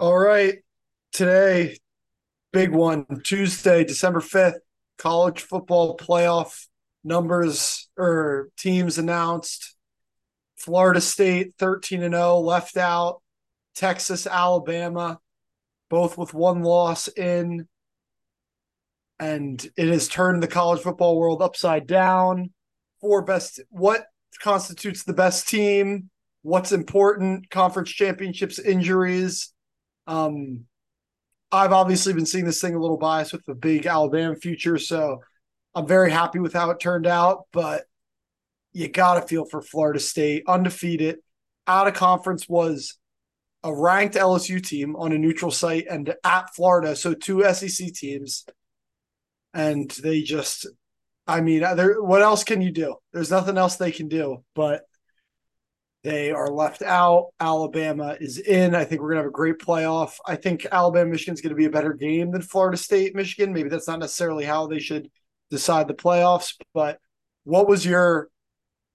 All right. Today, big one, Tuesday, December 5th, college football playoff numbers or teams announced. Florida State 13 and 0 left out. Texas, Alabama, both with one loss in. And it has turned the college football world upside down. Four best what constitutes the best team? What's important? Conference championships, injuries um, I've obviously been seeing this thing a little biased with the big Alabama future, so I'm very happy with how it turned out. But you got to feel for Florida State, undefeated, out of conference was a ranked LSU team on a neutral site and at Florida, so two SEC teams, and they just, I mean, what else can you do? There's nothing else they can do, but they are left out. Alabama is in. I think we're going to have a great playoff. I think Alabama Michigan is going to be a better game than Florida State Michigan. Maybe that's not necessarily how they should decide the playoffs, but what was your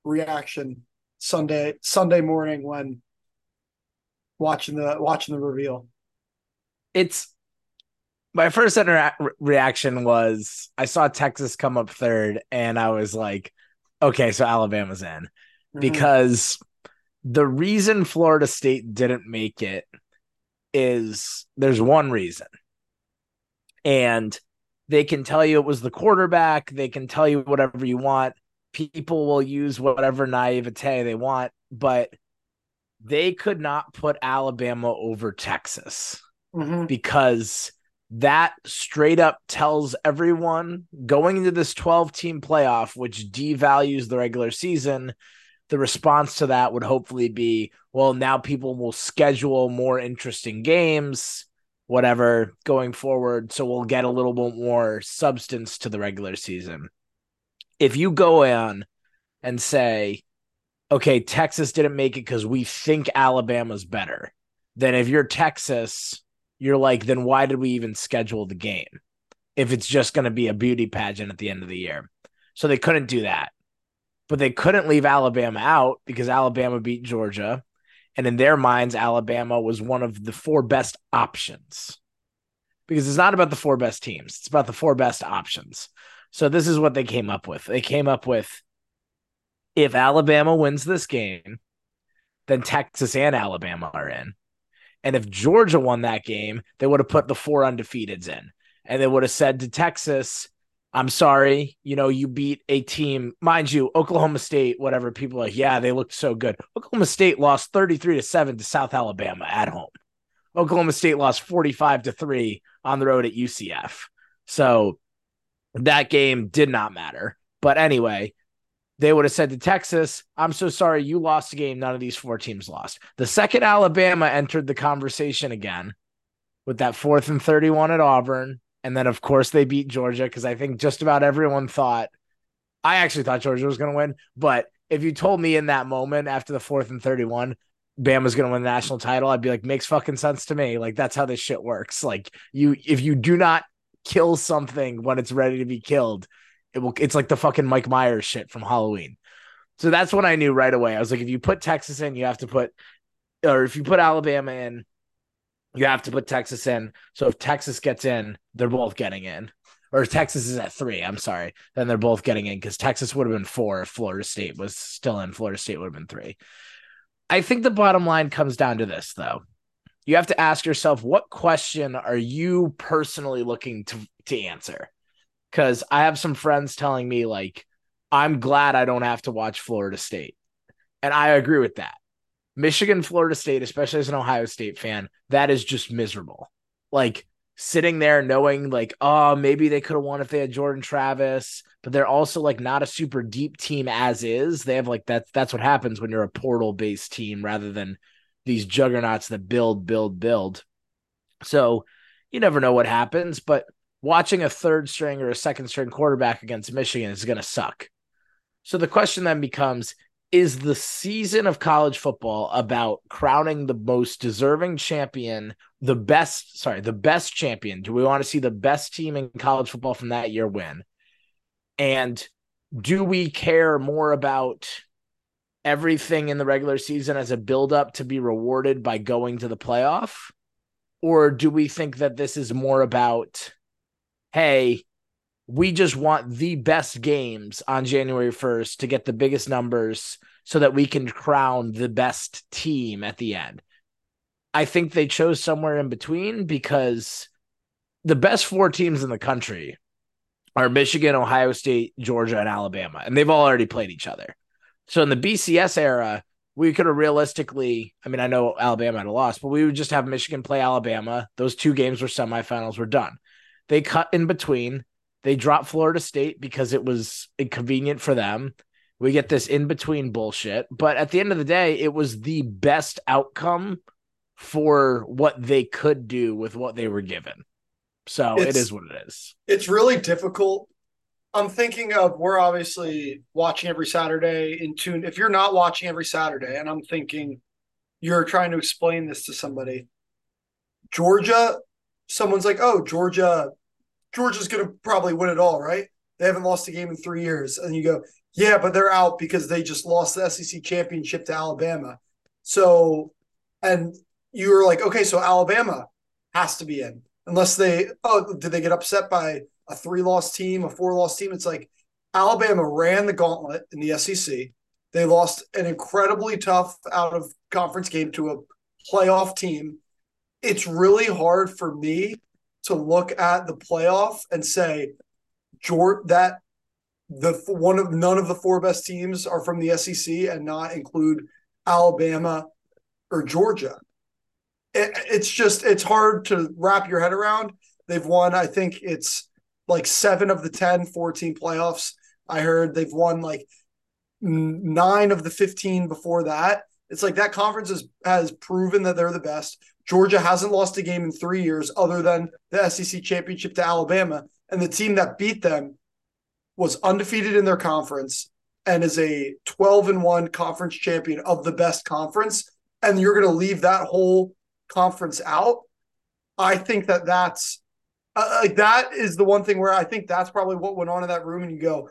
reaction Sunday Sunday morning when watching the watching the reveal? It's my first intera- reaction was I saw Texas come up third and I was like, okay, so Alabama's in. Mm-hmm. The reason Florida State didn't make it is there's one reason. And they can tell you it was the quarterback, they can tell you whatever you want. People will use whatever naivete they want, but they could not put Alabama over Texas mm-hmm. because that straight up tells everyone going into this 12 team playoff, which devalues the regular season, the response to that would hopefully be well now people will schedule more interesting games whatever going forward. So we'll get a little bit more substance to the regular season. If you go in and say okay texas didn't make it because we think alabama's better then if you're texas you're like then why did we even schedule the game? If it's just going to be a beauty pageant at the end of the year. So they couldn't do that but they couldn't leave Alabama out because Alabama beat Georgia. And in their minds, Alabama was one of the four best options because it's not about the four best teams, it's about the four best options. So this is what they came up with. They came up with if Alabama wins this game, then Texas and Alabama are in. And if Georgia won that game, they would have put the four undefeateds in. And they would have said to Texas, I'm sorry, you know, you beat a team, mind you, Oklahoma State, whatever. People like, yeah, they looked so good. Oklahoma State lost 33 to 7 to South Alabama at home. Oklahoma State lost 45 to 3 on the road at UCF. So that game did not matter. But anyway, they would have said to Texas, I'm so sorry you lost a game none of these four teams lost. The second Alabama entered the conversation again with that fourth and 31 at Auburn and then, of course, they beat Georgia because I think just about everyone thought, I actually thought Georgia was going to win. But if you told me in that moment after the fourth and 31, Bama's going to win the national title, I'd be like, makes fucking sense to me. Like, that's how this shit works. Like, you, if you do not kill something when it's ready to be killed, it will, it's like the fucking Mike Myers shit from Halloween. So that's when I knew right away. I was like, if you put Texas in, you have to put, or if you put Alabama in, you have to put Texas in. So if Texas gets in, they're both getting in. Or Texas is at three, I'm sorry. Then they're both getting in because Texas would have been four if Florida State was still in. Florida State would have been three. I think the bottom line comes down to this, though. You have to ask yourself, what question are you personally looking to, to answer? Because I have some friends telling me, like, I'm glad I don't have to watch Florida State. And I agree with that. Michigan, Florida State, especially as an Ohio State fan, that is just miserable. Like sitting there knowing, like, oh, maybe they could have won if they had Jordan Travis, but they're also like not a super deep team as is. They have like that's that's what happens when you're a portal based team rather than these juggernauts that build, build, build. So you never know what happens, but watching a third string or a second string quarterback against Michigan is going to suck. So the question then becomes is the season of college football about crowning the most deserving champion, the best, sorry, the best champion? Do we want to see the best team in college football from that year win? And do we care more about everything in the regular season as a buildup to be rewarded by going to the playoff? Or do we think that this is more about, hey, we just want the best games on January 1st to get the biggest numbers so that we can crown the best team at the end? I think they chose somewhere in between because the best four teams in the country are Michigan, Ohio State, Georgia, and Alabama, and they've all already played each other. So in the BCS era, we could have realistically, I mean, I know Alabama had a loss, but we would just have Michigan play Alabama. Those two games were semifinals, were done. They cut in between. They dropped Florida State because it was inconvenient for them. We get this in between bullshit. But at the end of the day, it was the best outcome for what they could do with what they were given. So it's, it is what it is. It's really difficult. I'm thinking of we're obviously watching every Saturday in tune. If you're not watching every Saturday, and I'm thinking you're trying to explain this to somebody, Georgia, someone's like, oh, Georgia, Georgia's going to probably win it all, right? They haven't lost a game in three years. And you go, yeah, but they're out because they just lost the SEC championship to Alabama. So, and you were like, okay, so Alabama has to be in unless they oh did they get upset by a three loss team, a four loss team? It's like Alabama ran the gauntlet in the SEC. They lost an incredibly tough out of conference game to a playoff team. It's really hard for me to look at the playoff and say George that the one of none of the four best teams are from the SEC and not include Alabama or Georgia it, it's just it's hard to wrap your head around. They've won, I think it's like seven of the 10 14 playoffs. I heard they've won like nine of the 15 before that. It's like that conference has, has proven that they're the best. Georgia hasn't lost a game in three years other than the SEC championship to Alabama. And the team that beat them was undefeated in their conference and is a 12 and 1 conference champion of the best conference. And you're going to leave that whole conference out. I think that that's uh, like that is the one thing where I think that's probably what went on in that room. And you go,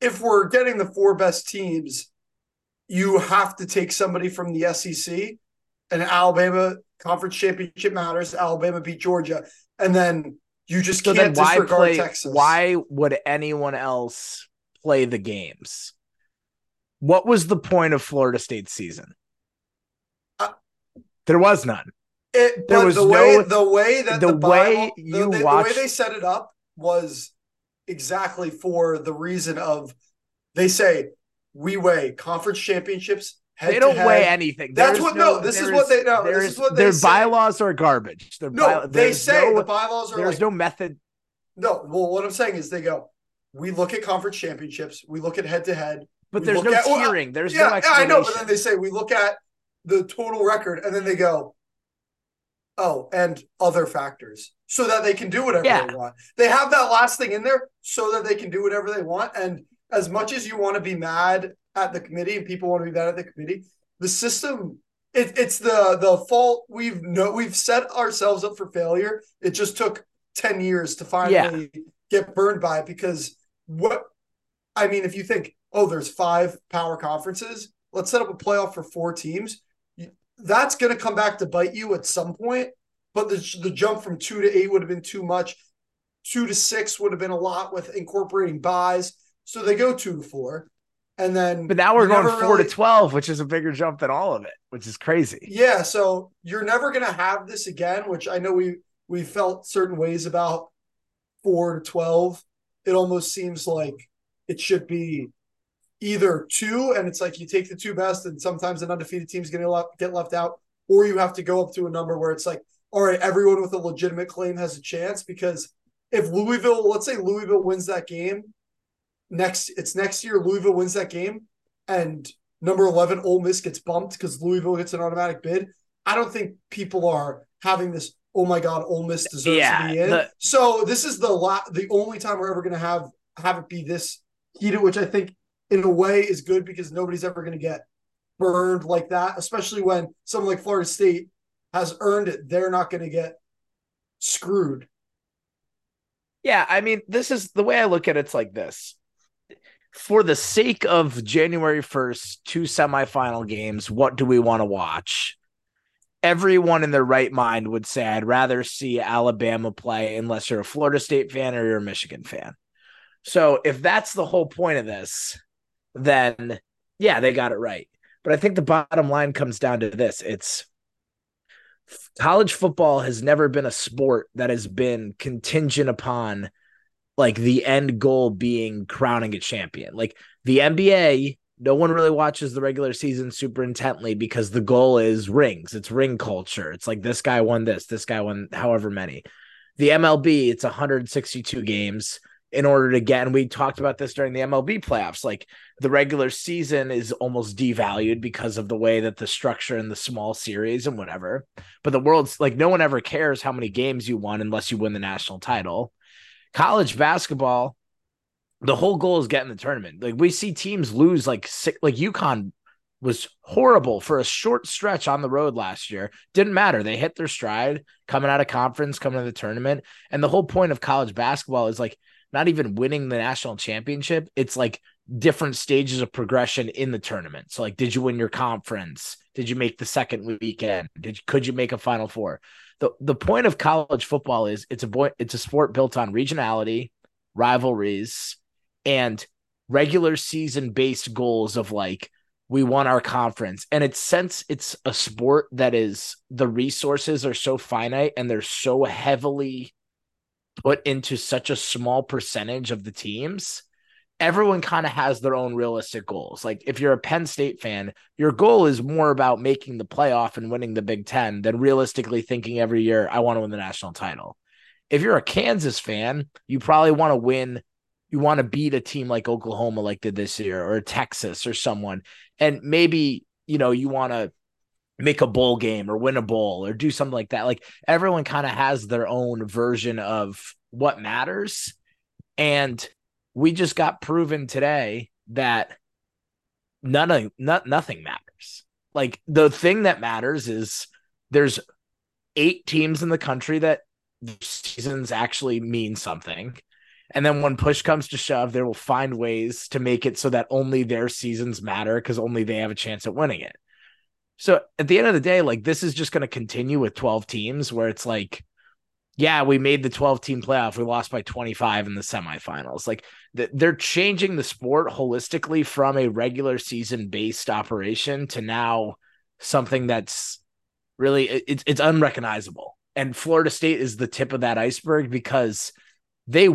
if we're getting the four best teams, you have to take somebody from the SEC and Alabama conference championship matters. Alabama beat Georgia, and then you just so can't why disregard play, Texas. Why would anyone else play the games? What was the point of Florida State's season? Uh, there was none. It, there was the way no, the way that the, the way you the, the, watch... the way they set it up was exactly for the reason of they say we weigh conference championships. they don't weigh anything. That's what no. This is what they know. This is what they their bylaws are garbage. Their no, they say the bylaws are. There's no method. No, well, what I'm saying is they go. We look at conference championships. We look at head to head. But there's no at, there's yeah, no I know. But then they say we look at the total record, and then they go, oh, and other factors, so that they can do whatever yeah. they want. They have that last thing in there so that they can do whatever they want. And as much as you want to be mad at the committee and people want to be mad at the committee, the system it, it's the the fault we've no we've set ourselves up for failure. It just took 10 years to finally yeah. get burned by it because what I mean, if you think, oh, there's five power conferences, let's set up a playoff for four teams that's going to come back to bite you at some point. But the, the jump from two to eight would have been too much. Two to six would have been a lot with incorporating buys. So they go two to four. And then, but now we're going four really, to 12, which is a bigger jump than all of it, which is crazy. Yeah. So you're never going to have this again, which I know we, we felt certain ways about four to 12. It almost seems like it should be either two, and it's like you take the two best, and sometimes an undefeated team's going to get left out, or you have to go up to a number where it's like, all right, everyone with a legitimate claim has a chance. Because if Louisville, let's say Louisville wins that game next, it's next year. Louisville wins that game, and number eleven Ole Miss gets bumped because Louisville gets an automatic bid. I don't think people are having this. Oh my God, Ole Miss deserves yeah, to be in. The- so this is the la- the only time we're ever going to have have it be this heated, which I think in a way is good because nobody's ever going to get burned like that, especially when someone like Florida State has earned it. They're not going to get screwed. Yeah, I mean, this is the way I look at it, it's like this. For the sake of January 1st, two semifinal games, what do we want to watch? everyone in their right mind would say I'd rather see Alabama play unless you're a Florida State fan or you're a Michigan fan. So if that's the whole point of this, then yeah, they got it right. But I think the bottom line comes down to this. It's college football has never been a sport that has been contingent upon like the end goal being crowning a champion. Like the NBA, no one really watches the regular season super intently because the goal is rings. It's ring culture. It's like this guy won this, this guy won however many. The MLB, it's 162 games in order to get and we talked about this during the MLB playoffs like the regular season is almost devalued because of the way that the structure and the small series and whatever but the world's like no one ever cares how many games you won unless you win the national title college basketball the whole goal is getting the tournament like we see teams lose like six, like UConn was horrible for a short stretch on the road last year. Didn't matter. They hit their stride coming out of conference, coming to the tournament. And the whole point of college basketball is like not even winning the national championship. It's like different stages of progression in the tournament. So like, did you win your conference? Did you make the second weekend? Did could you make a final four? The the point of college football is it's a boy it's a sport built on regionality, rivalries, and regular season based goals of like we won our conference and it's since it's a sport that is the resources are so finite and they're so heavily put into such a small percentage of the teams, everyone kind of has their own realistic goals. Like if you're a Penn State fan, your goal is more about making the playoff and winning the Big Ten than realistically thinking every year, I want to win the national title. If you're a Kansas fan, you probably want to win. You want to beat a team like Oklahoma, like did this year, or Texas, or someone. And maybe, you know, you want to make a bowl game or win a bowl or do something like that. Like everyone kind of has their own version of what matters. And we just got proven today that none of not, nothing matters. Like the thing that matters is there's eight teams in the country that seasons actually mean something. And then when push comes to shove, they will find ways to make it so that only their seasons matter because only they have a chance at winning it. So at the end of the day, like this is just going to continue with 12 teams where it's like, yeah, we made the 12 team playoff. We lost by 25 in the semifinals. Like they're changing the sport holistically from a regular season based operation to now something that's really it's it's unrecognizable. And Florida State is the tip of that iceberg because they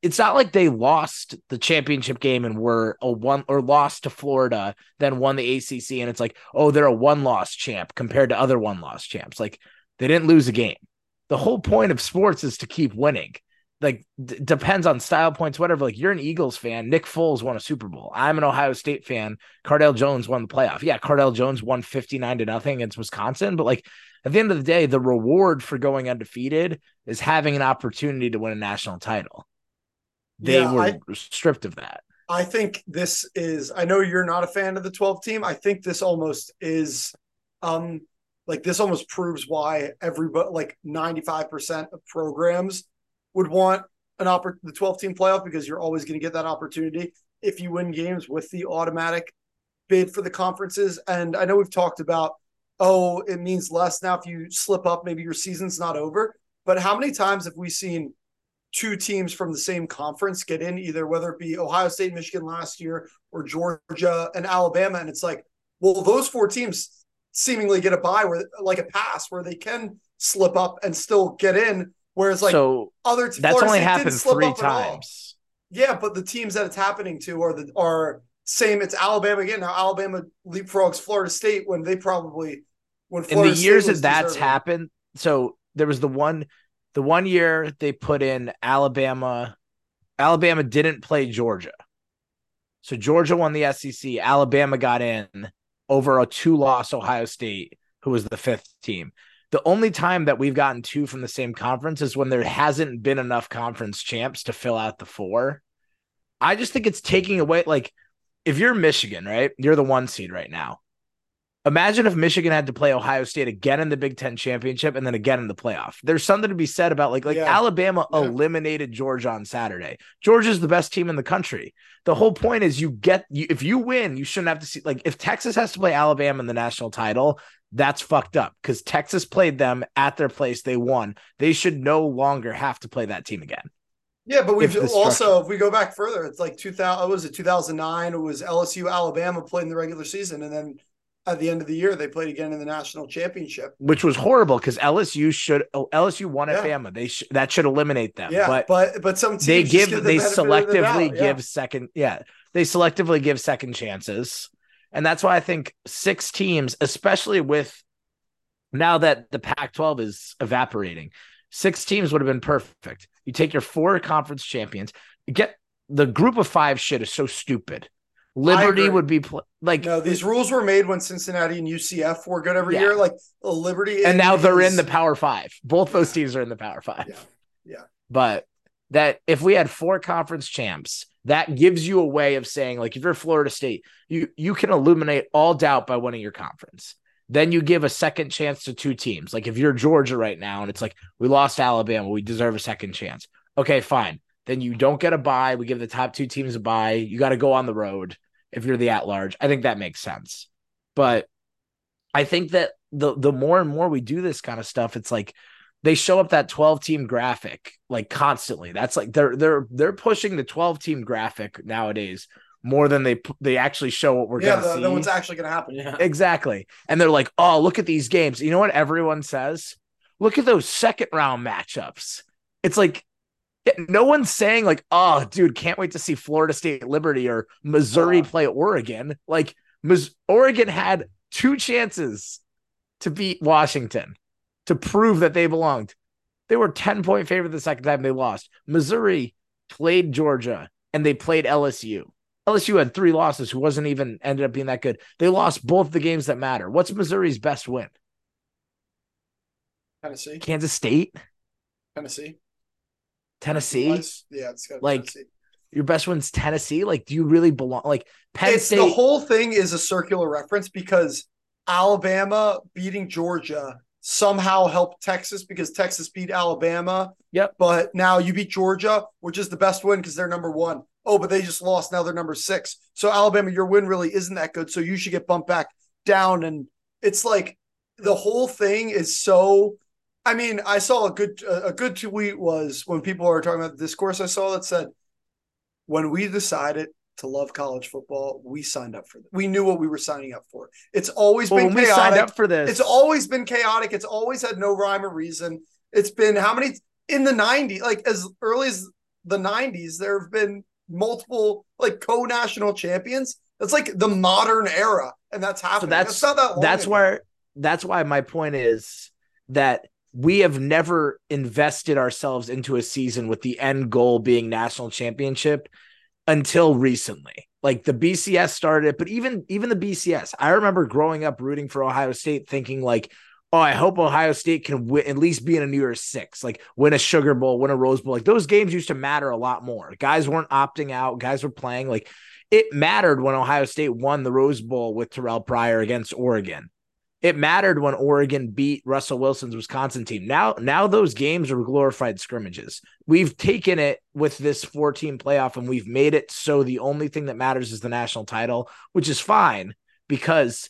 it's not like they lost the championship game and were a one or lost to Florida, then won the ACC. And it's like, oh, they're a one loss champ compared to other one loss champs. Like they didn't lose a game. The whole point of sports is to keep winning. Like d- depends on style points, whatever. Like you're an Eagles fan. Nick Foles won a Super Bowl. I'm an Ohio State fan. Cardale Jones won the playoff. Yeah, Cardale Jones won 59 to nothing against Wisconsin. But like at the end of the day, the reward for going undefeated is having an opportunity to win a national title they yeah, were I, stripped of that. I think this is I know you're not a fan of the 12 team. I think this almost is um like this almost proves why everybody like 95% of programs would want an oppor- the 12 team playoff because you're always going to get that opportunity if you win games with the automatic bid for the conferences and I know we've talked about oh it means less now if you slip up maybe your season's not over but how many times have we seen two teams from the same conference get in, either whether it be Ohio State, Michigan last year, or Georgia and Alabama. And it's like, well, those four teams seemingly get a buy where like a pass where they can slip up and still get in. Whereas like so other teams that's only happened three times. Yeah, but the teams that it's happening to are the are same. It's Alabama again. Now Alabama leapfrogs Florida State when they probably when Florida in the State years that that's deserving. happened. So there was the one the one year they put in Alabama, Alabama didn't play Georgia. So Georgia won the SEC. Alabama got in over a two loss Ohio State, who was the fifth team. The only time that we've gotten two from the same conference is when there hasn't been enough conference champs to fill out the four. I just think it's taking away, like, if you're Michigan, right? You're the one seed right now. Imagine if Michigan had to play Ohio State again in the Big Ten championship and then again in the playoff. There's something to be said about like like yeah. Alabama yeah. eliminated Georgia on Saturday. Georgia's the best team in the country. The whole point is you get you, if you win, you shouldn't have to see like if Texas has to play Alabama in the national title, That's fucked up because Texas played them at their place. They won. They should no longer have to play that team again. Yeah, but we've also, if we go back further, it's like 2000, was it 2009? It was LSU, Alabama played in the regular season. And then at the end of the year, they played again in the national championship, which was horrible because LSU should oh, LSU won at yeah. Bama. They sh- that should eliminate them. Yeah, but but but some they give, give the they selectively give second. Yeah, they selectively give second chances, and that's why I think six teams, especially with now that the Pac-12 is evaporating, six teams would have been perfect. You take your four conference champions, get the group of five shit is so stupid. Liberty would be pl- like no. These rules were made when Cincinnati and UCF were good every yeah. year. Like Liberty, and now they're in the Power Five. Both those teams are in the Power Five. Yeah, yeah. But that if we had four conference champs, that gives you a way of saying like if you're Florida State, you you can eliminate all doubt by winning your conference. Then you give a second chance to two teams. Like if you're Georgia right now and it's like we lost Alabama, we deserve a second chance. Okay, fine. Then you don't get a buy. We give the top two teams a buy. You got to go on the road if you're the at large. I think that makes sense. But I think that the the more and more we do this kind of stuff, it's like they show up that 12 team graphic like constantly. That's like they're they're they're pushing the 12 team graphic nowadays more than they they actually show what we're yeah, gonna the, see. what's actually gonna happen. Yeah, exactly. And they're like, oh, look at these games. You know what everyone says? Look at those second round matchups. It's like no one's saying like, "Oh, dude, can't wait to see Florida State Liberty or Missouri uh, play Oregon." Like, Mis- Oregon had two chances to beat Washington to prove that they belonged. They were 10 point favorite the second time they lost. Missouri played Georgia and they played LSU. LSU had three losses, who wasn't even ended up being that good. They lost both the games that matter. What's Missouri's best win? Tennessee. Kansas State. Tennessee. Tennessee. Yeah, it's like Tennessee. your best one's Tennessee. Like, do you really belong? Like Penn it's, State. The whole thing is a circular reference because Alabama beating Georgia somehow helped Texas because Texas beat Alabama. Yep. But now you beat Georgia, which is the best win because they're number one. Oh, but they just lost. Now they're number six. So Alabama, your win really isn't that good. So you should get bumped back down. And it's like the whole thing is so I mean, I saw a good a good tweet was when people are talking about the discourse. I saw that said, "When we decided to love college football, we signed up for it. We knew what we were signing up for. It's always well, been chaotic. signed up for this. It's always been chaotic. It's always had no rhyme or reason. It's been how many in the '90s, like as early as the '90s, there have been multiple like co-national champions. That's like the modern era, and that's happening. So that's, that's not that. that's ago. where. That's why my point is that we have never invested ourselves into a season with the end goal being national championship until recently. Like the BCS started, it, but even even the BCS, I remember growing up rooting for Ohio State, thinking like, "Oh, I hope Ohio State can win, at least be in a New Year's Six, like win a Sugar Bowl, win a Rose Bowl." Like those games used to matter a lot more. Guys weren't opting out; guys were playing. Like it mattered when Ohio State won the Rose Bowl with Terrell Pryor against Oregon it mattered when Oregon beat Russell Wilson's Wisconsin team. Now, now those games are glorified scrimmages. We've taken it with this four team playoff and we've made it so the only thing that matters is the national title, which is fine because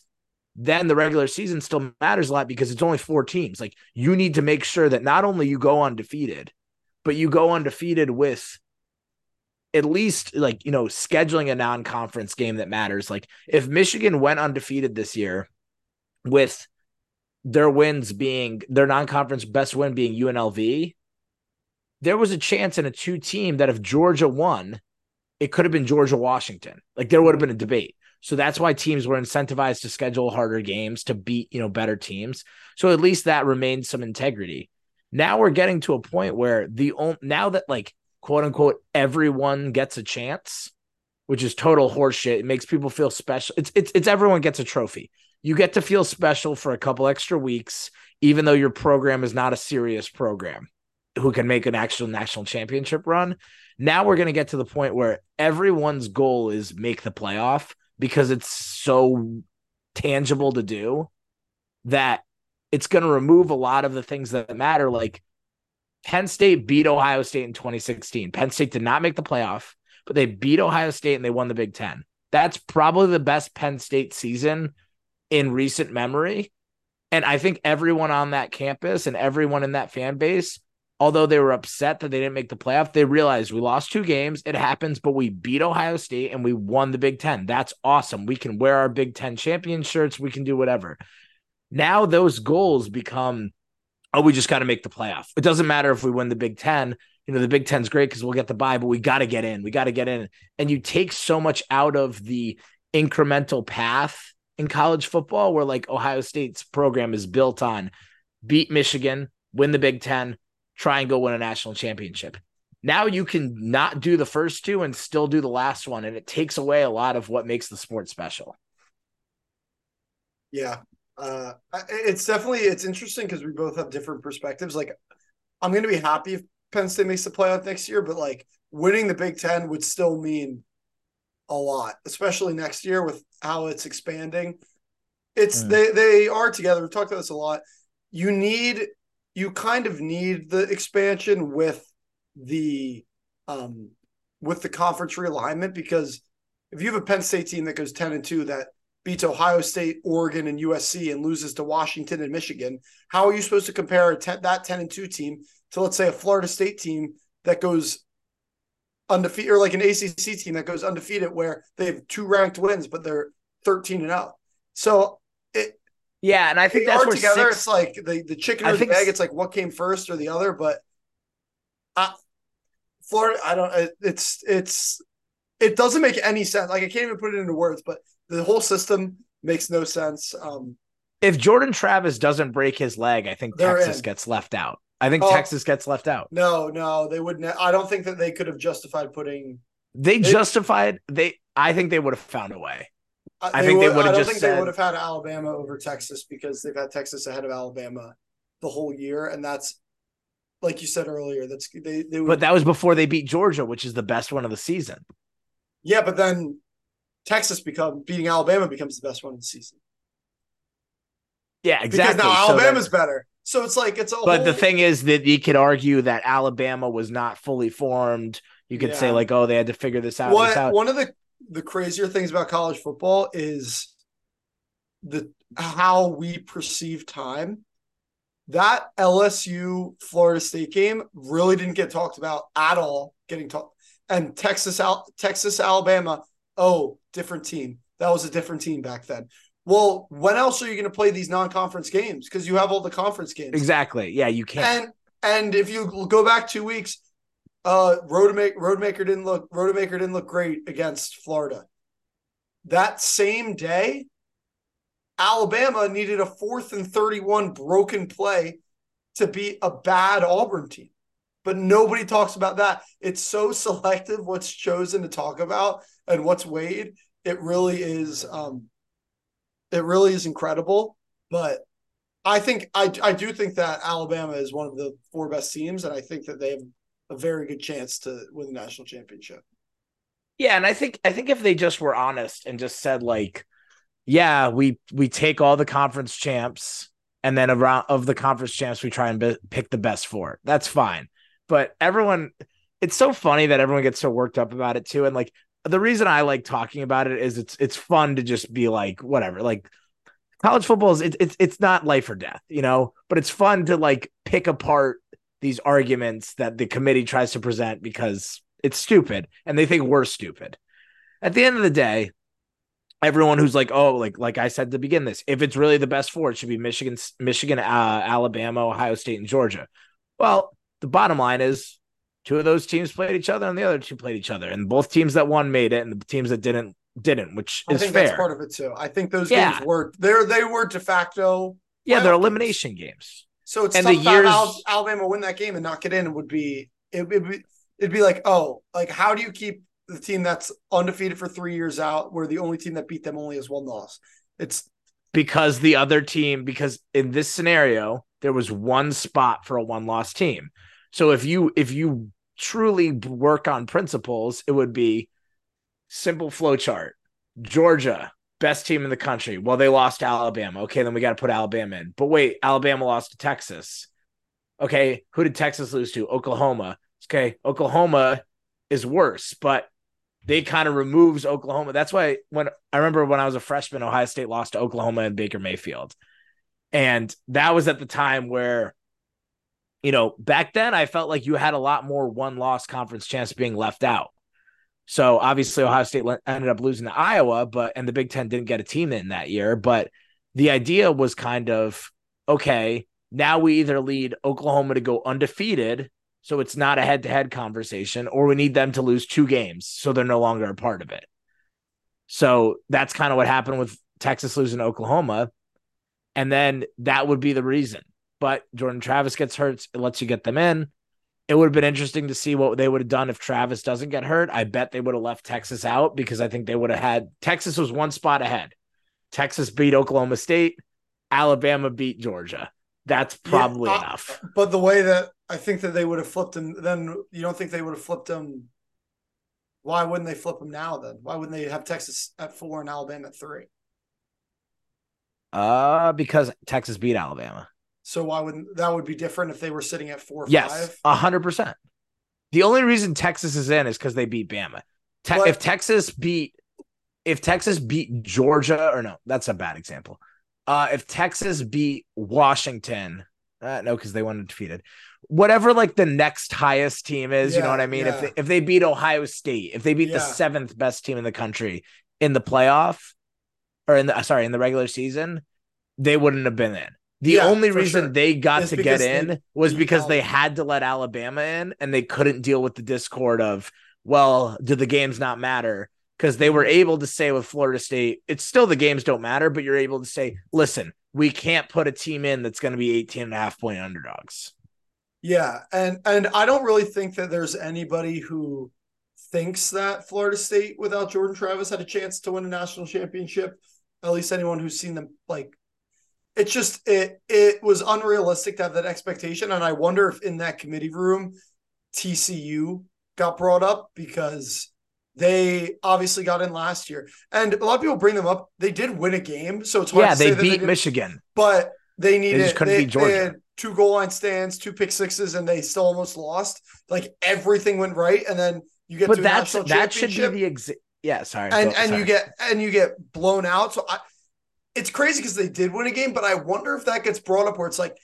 then the regular season still matters a lot because it's only four teams. Like you need to make sure that not only you go undefeated, but you go undefeated with at least like, you know, scheduling a non conference game that matters. Like if Michigan went undefeated this year, with their wins being their non-conference best win being UNLV, there was a chance in a two team that if Georgia won, it could have been Georgia Washington. Like there would have been a debate. So that's why teams were incentivized to schedule harder games to beat, you know, better teams. So at least that remains some integrity. Now we're getting to a point where the only now that like quote unquote everyone gets a chance, which is total horseshit. It makes people feel special. It's it's it's everyone gets a trophy you get to feel special for a couple extra weeks, even though your program is not a serious program who can make an actual national championship run. Now we're going to get to the point where everyone's goal is make the playoff because it's so tangible to do that it's going to remove a lot of the things that matter. Like Penn State beat Ohio State in 2016. Penn State did not make the playoff, but they beat Ohio State and they won the Big Ten. That's probably the best Penn State season in recent memory. And I think everyone on that campus and everyone in that fan base, although they were upset that they didn't make the playoff, they realized we lost two games. It happens, but we beat Ohio State and we won the Big Ten. That's awesome. We can wear our Big Ten champion shirts. We can do whatever. Now those goals become, oh, we just got to make the playoff. It doesn't matter if we win the Big Ten. You know, the Big Ten's great because we'll get the bye, but we got to get in. We got to get in. And you take so much out of the incremental path in college football where like Ohio State's program is built on beat Michigan, win the Big 10, try and go win a national championship. Now you can not do the first two and still do the last one and it takes away a lot of what makes the sport special. Yeah. Uh it's definitely it's interesting because we both have different perspectives. Like I'm going to be happy if Penn State makes the playoff next year, but like winning the Big 10 would still mean a lot, especially next year with how it's expanding. It's mm. they they are together. We've talked about this a lot. You need you kind of need the expansion with the um with the conference realignment because if you have a Penn State team that goes 10 and 2 that beats Ohio State, Oregon, and USC and loses to Washington and Michigan, how are you supposed to compare ten, that 10 and 2 team to let's say a Florida State team that goes undefeated or like an ACC team that goes undefeated where they have two ranked wins, but they're 13 and out. So it, yeah, and I think that's where together six, it's like the, the chicken or the egg. It's like what came first or the other, but I, Florida, I don't. It's it's it doesn't make any sense. Like I can't even put it into words, but the whole system makes no sense. Um, if Jordan Travis doesn't break his leg, I think Texas in. gets left out. I think oh, Texas gets left out. No, no, they wouldn't. I don't think that they could have justified putting. They, they justified. They. I think they would have found a way. Uh, I think would, they would have. I don't think said, they would have had Alabama over Texas because they've had Texas ahead of Alabama the whole year, and that's like you said earlier. That's they. they would, but that was before they beat Georgia, which is the best one of the season. Yeah, but then Texas become beating Alabama becomes the best one of the season. Yeah, exactly. Because now Alabama's so better. So it's like it's a. But the thing is that you could argue that Alabama was not fully formed. You could yeah. say like, oh, they had to figure this out. What, this out. One of the the crazier things about college football is the how we perceive time. That LSU Florida State game really didn't get talked about at all. Getting talked and Texas Al- Texas Alabama. Oh, different team. That was a different team back then. Well, when else are you going to play these non-conference games? Because you have all the conference games. Exactly. Yeah, you can. And and if you go back two weeks, uh, Rodemaker, Rodemaker didn't look Rodemaker didn't look great against Florida. That same day, Alabama needed a fourth and thirty-one broken play to beat a bad Auburn team. But nobody talks about that. It's so selective what's chosen to talk about and what's weighed. It really is. Um, it really is incredible. But I think I I do think that Alabama is one of the four best teams, and I think that they have a very good chance to win the national championship. Yeah, and I think I think if they just were honest and just said like, yeah, we we take all the conference champs, and then around of the conference champs, we try and pick the best four. That's fine. But everyone, it's so funny that everyone gets so worked up about it too, and like the reason I like talking about it is it's it's fun to just be like whatever like college football is it's it's it's not life or death you know but it's fun to like pick apart these arguments that the committee tries to present because it's stupid and they think we're stupid. At the end of the day everyone who's like oh like like I said to begin this if it's really the best four it should be Michigan Michigan uh, Alabama Ohio State and Georgia. Well the bottom line is two of those teams played each other and the other two played each other. And both teams that won made it and the teams that didn't didn't which is fair I think that's part of it too. I think those yeah. games were there they were de facto yeah they're elimination games. games. So it's and the years alabama win that game and not get in would be it would be it'd be like oh like how do you keep the team that's undefeated for three years out where the only team that beat them only has one loss? It's because the other team because in this scenario there was one spot for a one loss team so if you if you truly work on principles, it would be simple flow chart. Georgia, best team in the country. Well, they lost to Alabama. Okay, then we got to put Alabama in. But wait, Alabama lost to Texas. Okay, who did Texas lose to? Oklahoma. Okay, Oklahoma is worse, but they kind of removes Oklahoma. That's why when I remember when I was a freshman, Ohio State lost to Oklahoma and Baker Mayfield And that was at the time where, you know, back then I felt like you had a lot more one loss conference chance being left out. So obviously Ohio State ended up losing to Iowa, but and the Big Ten didn't get a team in that year. But the idea was kind of okay, now we either lead Oklahoma to go undefeated, so it's not a head to head conversation, or we need them to lose two games so they're no longer a part of it. So that's kind of what happened with Texas losing Oklahoma. And then that would be the reason. But Jordan Travis gets hurt, it lets you get them in. It would have been interesting to see what they would have done if Travis doesn't get hurt. I bet they would have left Texas out because I think they would have had Texas was one spot ahead. Texas beat Oklahoma State, Alabama beat Georgia. That's probably yeah, uh, enough. But the way that I think that they would have flipped him, then you don't think they would have flipped him. Why wouldn't they flip him now then? Why wouldn't they have Texas at four and Alabama at three? Uh, because Texas beat Alabama. So why wouldn't that would be different if they were sitting at four? Yes, a hundred percent. The only reason Texas is in is because they beat Bama. Te- if Texas beat, if Texas beat Georgia, or no, that's a bad example. Uh, if Texas beat Washington, uh, no, because they went undefeated. Whatever, like the next highest team is, yeah, you know what I mean. Yeah. If they, if they beat Ohio State, if they beat yeah. the seventh best team in the country in the playoff, or in the sorry in the regular season, they wouldn't have been in. The only reason sure. they got it's to get in was because they had to let Alabama in, and they couldn't deal with the discord of, well, do the games not matter? because they were able to say with Florida State, it's still the games don't matter, but you're able to say, listen, we can't put a team in that's going to be 18 and a half point underdogs. Yeah. And and I don't really think that there's anybody who thinks that Florida State without Jordan Travis had a chance to win a national championship. At least anyone who's seen them like it's just it it was unrealistic to have that expectation. And I wonder if in that committee room TCU got brought up because they obviously got in last year, and a lot of people bring them up. They did win a game, so it's hard. Yeah, they beat they Michigan, but they needed. They just couldn't they, beat Georgia. two goal line stands, two pick sixes, and they still almost lost. Like everything went right, and then you get. But that's that should be the exact. Yeah, sorry. And go, and sorry. you get and you get blown out. So I, it's crazy because they did win a game, but I wonder if that gets brought up where it's like,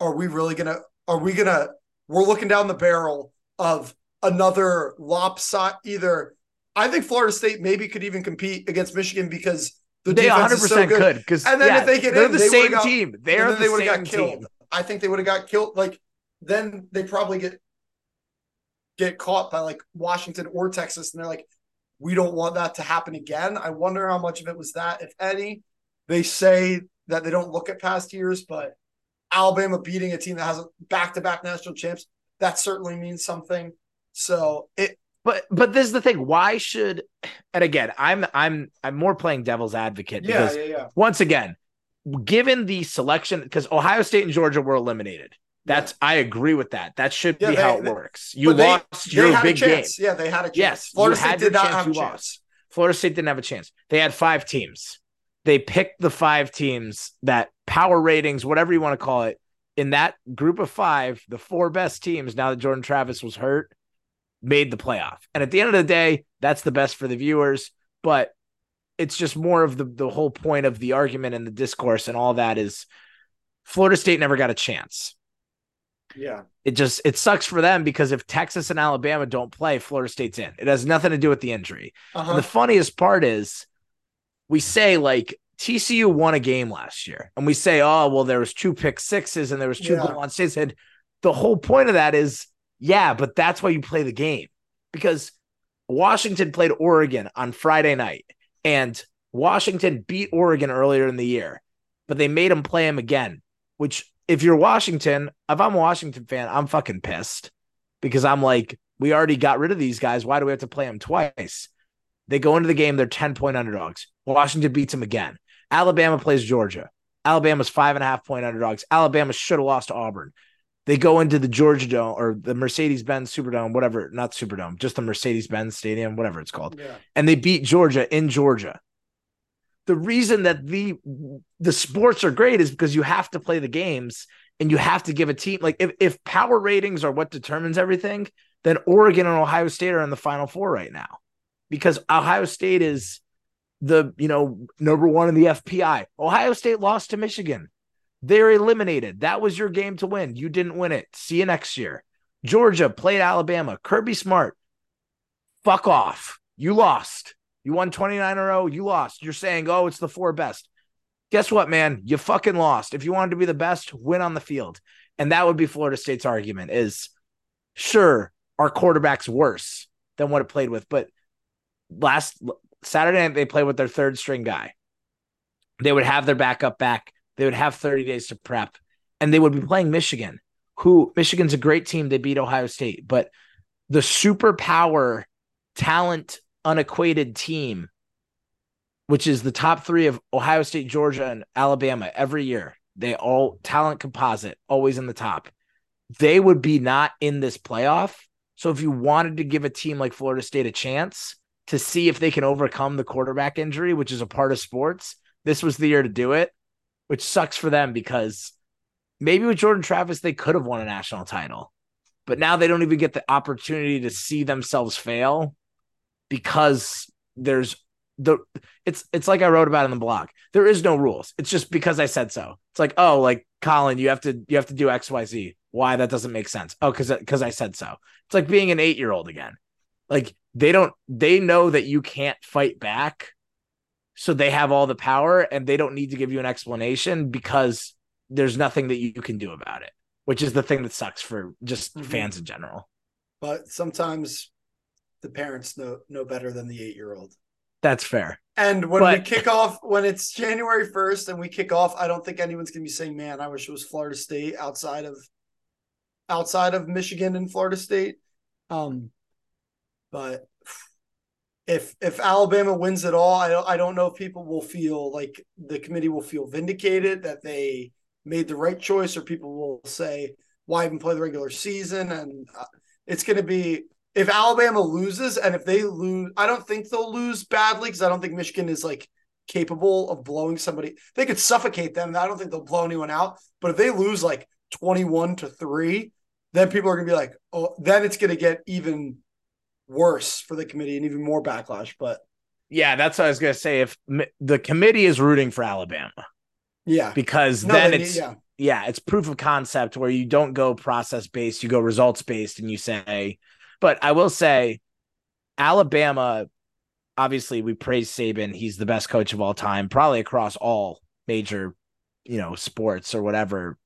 are we really gonna? Are we gonna? We're looking down the barrel of another lopsided either I think Florida State maybe could even compete against Michigan because the they 100 percent so could because and then yeah, if they get they're in, the they same got, team. They're the they would have got killed. Team. I think they would have got killed. Like then they probably get get caught by like Washington or Texas, and they're like, we don't want that to happen again. I wonder how much of it was that, if any. They say that they don't look at past years, but Alabama beating a team that has a back to back national champs, that certainly means something. So it but but this is the thing. Why should and again, I'm I'm I'm more playing devil's advocate because yeah, yeah, yeah. once again, given the selection, because Ohio State and Georgia were eliminated. That's I agree with that. That should be they, how it they, works. You lost they, your big game. Yeah, they had a chance. Yes, Florida State did not have a chance. Lost. Florida State didn't have a chance. They had five teams. They picked the five teams that power ratings, whatever you want to call it, in that group of five, the four best teams. Now that Jordan Travis was hurt, made the playoff. And at the end of the day, that's the best for the viewers. But it's just more of the the whole point of the argument and the discourse and all that is Florida State never got a chance. Yeah. It just it sucks for them because if Texas and Alabama don't play, Florida State's in. It has nothing to do with the injury. Uh-huh. the funniest part is we say like TCU won a game last year, and we say, oh well, there was two pick sixes and there was two yeah. on states. And the whole point of that is yeah, but that's why you play the game because Washington played Oregon on Friday night and Washington beat Oregon earlier in the year, but they made them play him again. Which, if you're Washington, if I'm a Washington fan, I'm fucking pissed because I'm like, we already got rid of these guys. Why do we have to play them twice? They go into the game, they're 10 point underdogs. Washington beats them again. Alabama plays Georgia. Alabama's five and a half point underdogs. Alabama should have lost to Auburn. They go into the Georgia Dome or the Mercedes Benz Superdome, whatever, not Superdome, just the Mercedes Benz Stadium, whatever it's called. Yeah. And they beat Georgia in Georgia. The reason that the the sports are great is because you have to play the games and you have to give a team like if, if power ratings are what determines everything, then Oregon and Ohio State are in the final four right now. Because Ohio State is the you know number one in the FPI. Ohio State lost to Michigan. They're eliminated. That was your game to win. You didn't win it. See you next year. Georgia played Alabama. Kirby Smart, fuck off. You lost. You won 29 in a row. You lost. You're saying, oh, it's the four best. Guess what, man? You fucking lost. If you wanted to be the best, win on the field. And that would be Florida State's argument is sure, our quarterback's worse than what it played with, but last Saturday night they play with their third string guy. They would have their backup back. They would have 30 days to prep and they would be playing Michigan, who Michigan's a great team. They beat Ohio State, but the superpower talent unequated team, which is the top three of Ohio State, Georgia, and Alabama every year. They all talent composite, always in the top. They would be not in this playoff. So if you wanted to give a team like Florida State a chance to see if they can overcome the quarterback injury, which is a part of sports, this was the year to do it, which sucks for them because maybe with Jordan Travis, they could have won a national title. But now they don't even get the opportunity to see themselves fail because there's the it's it's like I wrote about in the blog. There is no rules. It's just because I said so. It's like, oh, like Collin, you have to you have to do XYZ. Why that doesn't make sense. Oh, because because I said so. It's like being an eight year old again. Like they don't they know that you can't fight back. So they have all the power and they don't need to give you an explanation because there's nothing that you can do about it, which is the thing that sucks for just mm-hmm. fans in general. But sometimes the parents know know better than the eight year old. That's fair. And when but... we kick off, when it's January first and we kick off, I don't think anyone's gonna be saying, "Man, I wish it was Florida State outside of outside of Michigan and Florida State." Um, but if if Alabama wins at all, I don't I don't know if people will feel like the committee will feel vindicated that they made the right choice, or people will say, "Why even play the regular season?" And uh, it's going to be if Alabama loses and if they lose, I don't think they'll lose badly because I don't think Michigan is like capable of blowing somebody. They could suffocate them. I don't think they'll blow anyone out. But if they lose like 21 to 3, then people are going to be like, oh, then it's going to get even worse for the committee and even more backlash. But yeah, that's what I was going to say. If the committee is rooting for Alabama, yeah, because no, then it's, yeah. yeah, it's proof of concept where you don't go process based, you go results based, and you say, but I will say, Alabama, obviously, we praise Saban. He's the best coach of all time, probably across all major, you know, sports or whatever.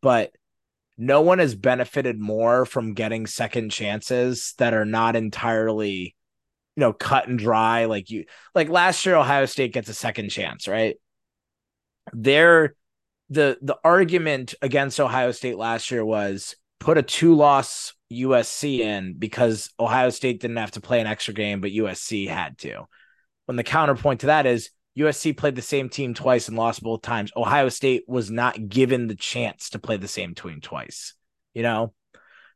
But no one has benefited more from getting second chances that are not entirely, you know, cut and dry. Like you, like last year, Ohio State gets a second chance, right? There, the the argument against Ohio State last year was put a two loss USC in because Ohio State didn't have to play an extra game, but USC had to. When the counterpoint to that is USC played the same team twice and lost both times. Ohio State was not given the chance to play the same team twice. You know?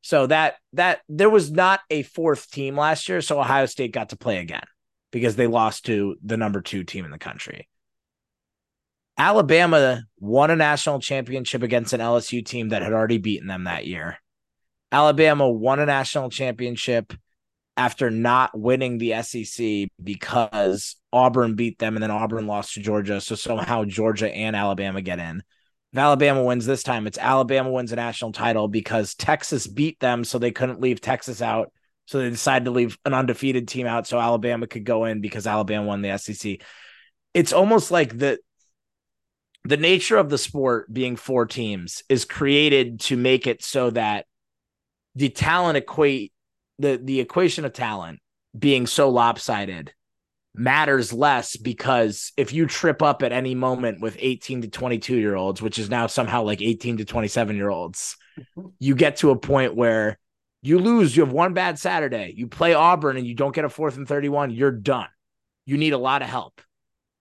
So that that there was not a fourth team last year, so Ohio State got to play again because they lost to the number 2 team in the country. Alabama won a national championship against an LSU team that had already beaten them that year. Alabama won a national championship after not winning the SEC because Auburn beat them and then Auburn lost to Georgia. So somehow Georgia and Alabama get in. If Alabama wins this time, it's Alabama wins a national title because Texas beat them, so they couldn't leave Texas out. So they decided to leave an undefeated team out so Alabama could go in because Alabama won the SEC. It's almost like the the nature of the sport being four teams is created to make it so that the talent equate the the equation of talent being so lopsided matters less because if you trip up at any moment with 18 to 22 year olds which is now somehow like 18 to 27 year olds mm-hmm. you get to a point where you lose you have one bad saturday you play auburn and you don't get a fourth and 31 you're done you need a lot of help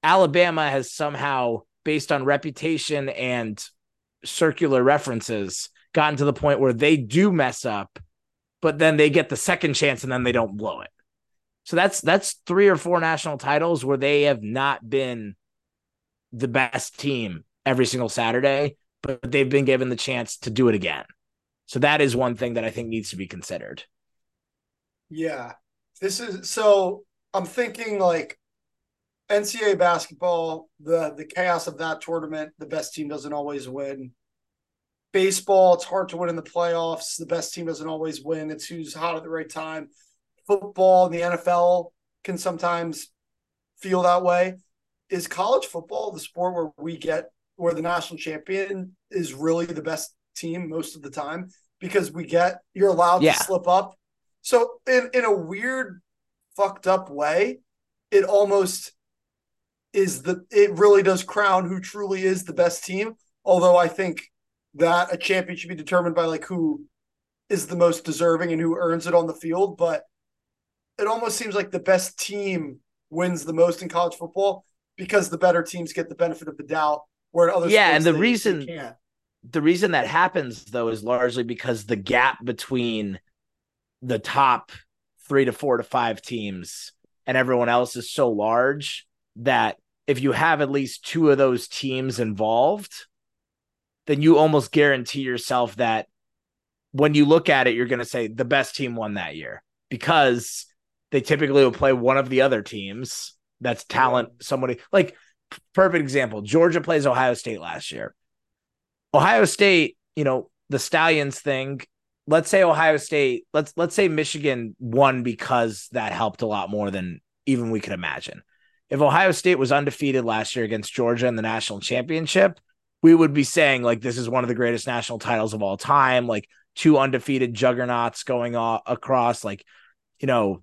alabama has somehow based on reputation and circular references gotten to the point where they do mess up, but then they get the second chance and then they don't blow it. So that's that's three or four national titles where they have not been the best team every single Saturday, but they've been given the chance to do it again. So that is one thing that I think needs to be considered. Yeah. This is so I'm thinking like NCAA basketball, the the chaos of that tournament, the best team doesn't always win. Baseball, it's hard to win in the playoffs. The best team doesn't always win. It's who's hot at the right time. Football, and the NFL can sometimes feel that way. Is college football the sport where we get where the national champion is really the best team most of the time because we get you're allowed yeah. to slip up. So in in a weird fucked up way, it almost is the it really does crown who truly is the best team. Although I think that a champion should be determined by like who is the most deserving and who earns it on the field, but it almost seems like the best team wins the most in college football because the better teams get the benefit of the doubt where other yeah and the they, reason they the reason that happens though is largely because the gap between the top three to four to five teams and everyone else is so large that if you have at least two of those teams involved then you almost guarantee yourself that when you look at it you're going to say the best team won that year because they typically will play one of the other teams that's talent somebody like perfect example georgia plays ohio state last year. Ohio state you know the stallions thing let's say ohio state let's let's say michigan won because that helped a lot more than even we could imagine. If ohio state was undefeated last year against georgia in the national championship we would be saying like this is one of the greatest national titles of all time like two undefeated juggernauts going across like you know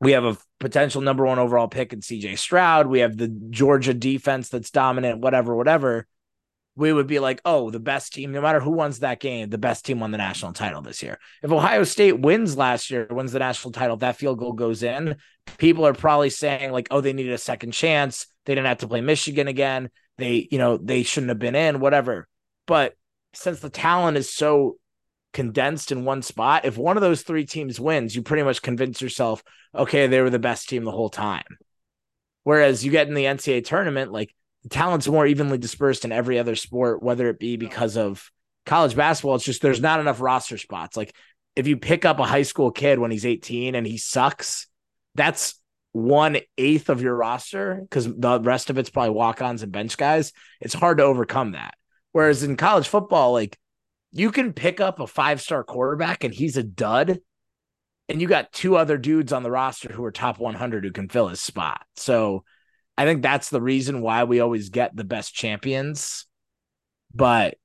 we have a potential number one overall pick in CJ Stroud. We have the Georgia defense that's dominant, whatever, whatever. We would be like, oh, the best team, no matter who wins that game, the best team won the national title this year. If Ohio State wins last year, wins the national title, that field goal goes in, people are probably saying, like, oh, they needed a second chance. They didn't have to play Michigan again. They, you know, they shouldn't have been in, whatever. But since the talent is so condensed in one spot, if one of those three teams wins, you pretty much convince yourself, okay, they were the best team the whole time. Whereas you get in the NCAA tournament, like the talent's more evenly dispersed in every other sport, whether it be because of college basketball, it's just there's not enough roster spots. Like if you pick up a high school kid when he's 18 and he sucks, that's one eighth of your roster because the rest of it's probably walk ons and bench guys. It's hard to overcome that. Whereas in college football, like you can pick up a five star quarterback and he's a dud, and you got two other dudes on the roster who are top 100 who can fill his spot. So I think that's the reason why we always get the best champions. But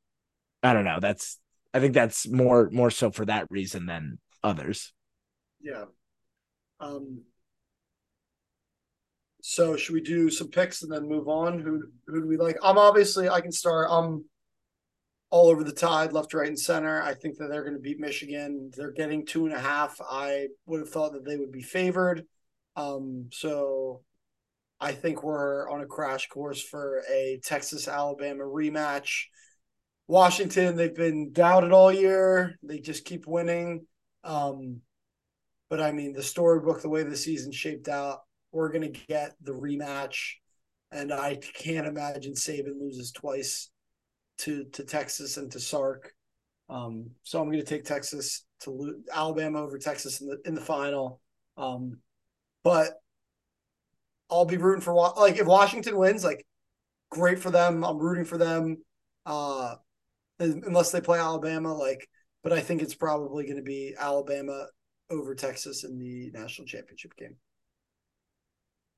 I don't know. That's I think that's more more so for that reason than others. Yeah. Um so should we do some picks and then move on? Who who do we like? I'm obviously I can start. I'm all over the tide, left, right, and center. I think that they're going to beat Michigan. They're getting two and a half. I would have thought that they would be favored. Um, so I think we're on a crash course for a Texas Alabama rematch. Washington, they've been doubted all year. They just keep winning. Um, but I mean, the storybook, the way the season shaped out, we're going to get the rematch. And I can't imagine Saban loses twice to to Texas and to Sark. Um, so I'm going to take Texas to lo- Alabama over Texas in the in the final. Um, but I'll be rooting for like if Washington wins, like great for them. I'm rooting for them. Uh, unless they play Alabama, like, but I think it's probably going to be Alabama over Texas in the national championship game.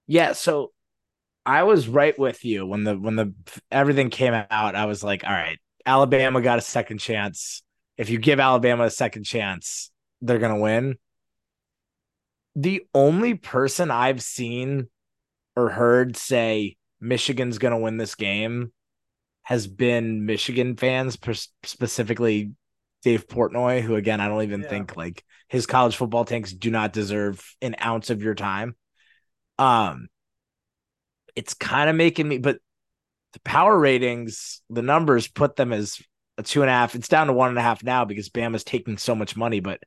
Yeah, so I was right with you when the when the everything came out. I was like, all right, Alabama got a second chance. If you give Alabama a second chance, they're gonna win. The only person I've seen or heard say Michigan's gonna win this game has been Michigan fans, specifically Dave Portnoy, who again I don't even yeah. think like his college football tanks do not deserve an ounce of your time. Um, it's kind of making me, but the power ratings, the numbers put them as a two and a half. It's down to one and a half now because Bama's taking so much money, but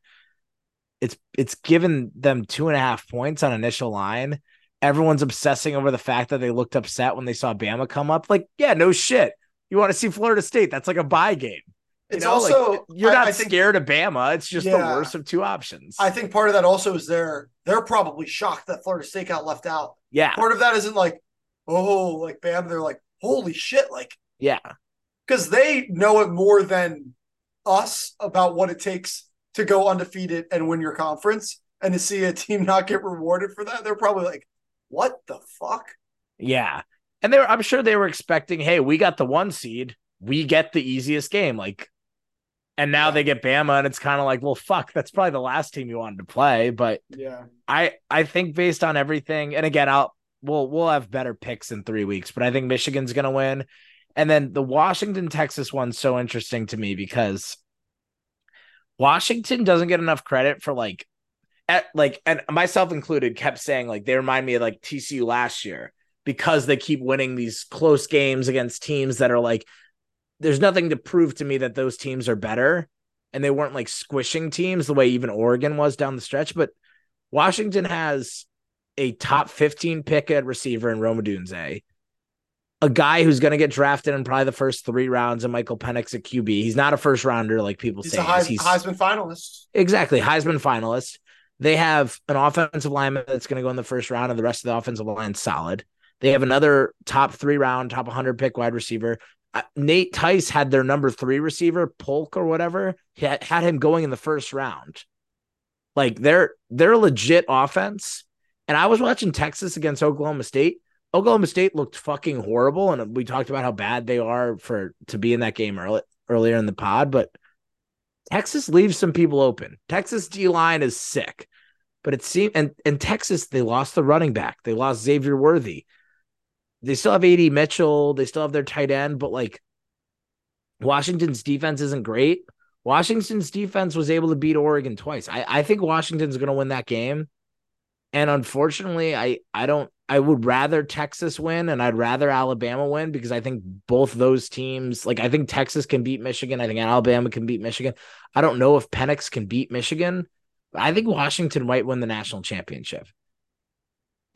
it's it's given them two and a half points on initial line. Everyone's obsessing over the fact that they looked upset when they saw Bama come up. Like, yeah, no shit. You want to see Florida State? That's like a buy game. It's know, also like, you're not I, I think, scared of Bama. It's just yeah, the worst of two options. I think part of that also is they're they're probably shocked that Florida State got left out. Yeah. Part of that isn't like, oh, like Bama. They're like, holy shit, like yeah, because they know it more than us about what it takes to go undefeated and win your conference, and to see a team not get rewarded for that, they're probably like, what the fuck? Yeah. And they were, I'm sure they were expecting, hey, we got the one seed, we get the easiest game. Like, and now they get Bama, and it's kind of like, well, fuck, that's probably the last team you wanted to play. But yeah, I I think based on everything, and again, I'll we'll we'll have better picks in three weeks, but I think Michigan's gonna win. And then the Washington Texas one's so interesting to me because Washington doesn't get enough credit for like at, like and myself included kept saying like they remind me of like TCU last year because they keep winning these close games against teams that are like there's nothing to prove to me that those teams are better and they weren't like squishing teams the way even Oregon was down the stretch but Washington has a top 15 pick at receiver in Rome Odunze a guy who's going to get drafted in probably the first three rounds of Michael Penix at QB. He's not a first rounder like people he's say. A he's Heisman finalist. Exactly, Heisman finalist. They have an offensive lineman that's going to go in the first round, and the rest of the offensive line solid. They have another top three round, top 100 pick wide receiver. Nate Tice had their number three receiver, Polk or whatever, had, had him going in the first round. Like they're they're legit offense. And I was watching Texas against Oklahoma State. Oklahoma State looked fucking horrible, and we talked about how bad they are for to be in that game early, earlier in the pod. But Texas leaves some people open. Texas D line is sick, but it seemed and in Texas they lost the running back. They lost Xavier Worthy. They still have AD Mitchell. They still have their tight end, but like Washington's defense isn't great. Washington's defense was able to beat Oregon twice. I, I think Washington's going to win that game. And unfortunately, I I don't I would rather Texas win and I'd rather Alabama win because I think both those teams, like I think Texas can beat Michigan. I think Alabama can beat Michigan. I don't know if Penix can beat Michigan. I think Washington might win the national championship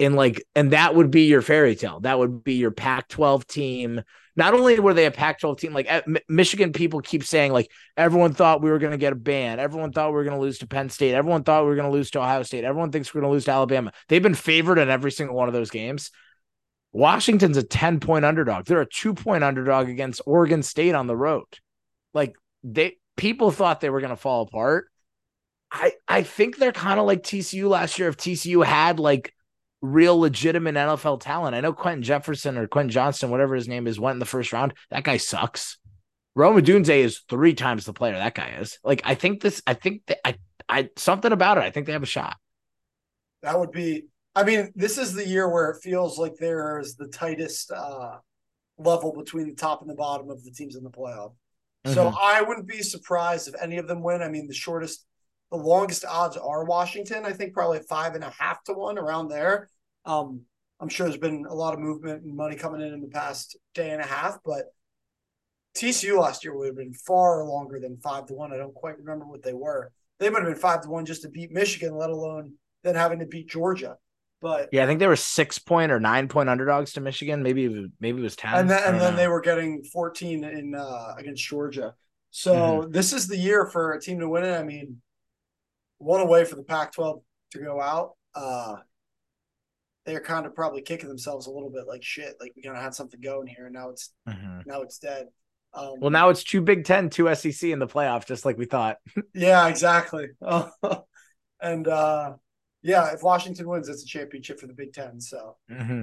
in like, and that would be your fairy tale. That would be your Pac 12 team. Not only were they a Pac 12 team, like M- Michigan people keep saying, like, everyone thought we were going to get a ban. Everyone thought we were going to lose to Penn State. Everyone thought we were going to lose to Ohio State. Everyone thinks we're going to lose to Alabama. They've been favored in every single one of those games. Washington's a 10 point underdog. They're a two point underdog against Oregon State on the road. Like, they people thought they were going to fall apart. I, I think they're kind of like TCU last year. If TCU had like real legitimate NFL talent. I know Quentin Jefferson or Quentin Johnston, whatever his name is, went in the first round. That guy sucks. Rome Odunze is three times the player that guy is. Like, I think this, I think that I, I, something about it. I think they have a shot. That would be, I mean, this is the year where it feels like there is the tightest uh, level between the top and the bottom of the teams in the playoff. Mm-hmm. So I wouldn't be surprised if any of them win. I mean, the shortest the longest odds are Washington. I think probably five and a half to one around there. Um, I'm sure there's been a lot of movement and money coming in in the past day and a half, but TCU last year would have been far longer than five to one. I don't quite remember what they were. They would have been five to one just to beat Michigan, let alone then having to beat Georgia. But yeah, I think they were six point or nine point underdogs to Michigan. Maybe maybe it was ten. And then and then they were getting fourteen in uh, against Georgia. So mm-hmm. this is the year for a team to win it. I mean, one away for the Pac-12 to go out. Uh, they're kind of probably kicking themselves a little bit like shit. Like we kind of had something going here, and now it's mm-hmm. now it's dead. Um, well, now it's two Big Ten, two SEC in the playoff, just like we thought. yeah, exactly. and uh, yeah, if Washington wins, it's a championship for the Big Ten. So mm-hmm.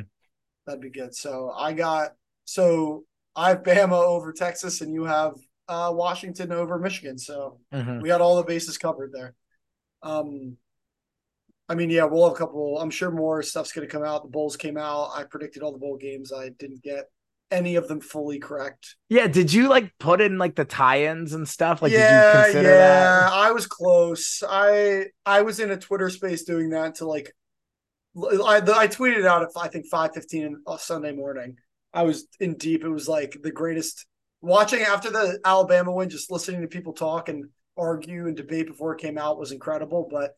that'd be good. So I got so I have Bama over Texas, and you have uh, Washington over Michigan. So mm-hmm. we got all the bases covered there. Um, I mean, yeah, we'll have a couple. I'm sure more stuff's going to come out. The bowls came out. I predicted all the bowl games. I didn't get any of them fully correct. Yeah, did you like put in like the tie-ins and stuff? Like, did you yeah, yeah, that? I was close. I I was in a Twitter space doing that to like. I I tweeted out at I think five fifteen on uh, Sunday morning. I was in deep. It was like the greatest watching after the Alabama win, just listening to people talk and argue and debate before it came out was incredible. But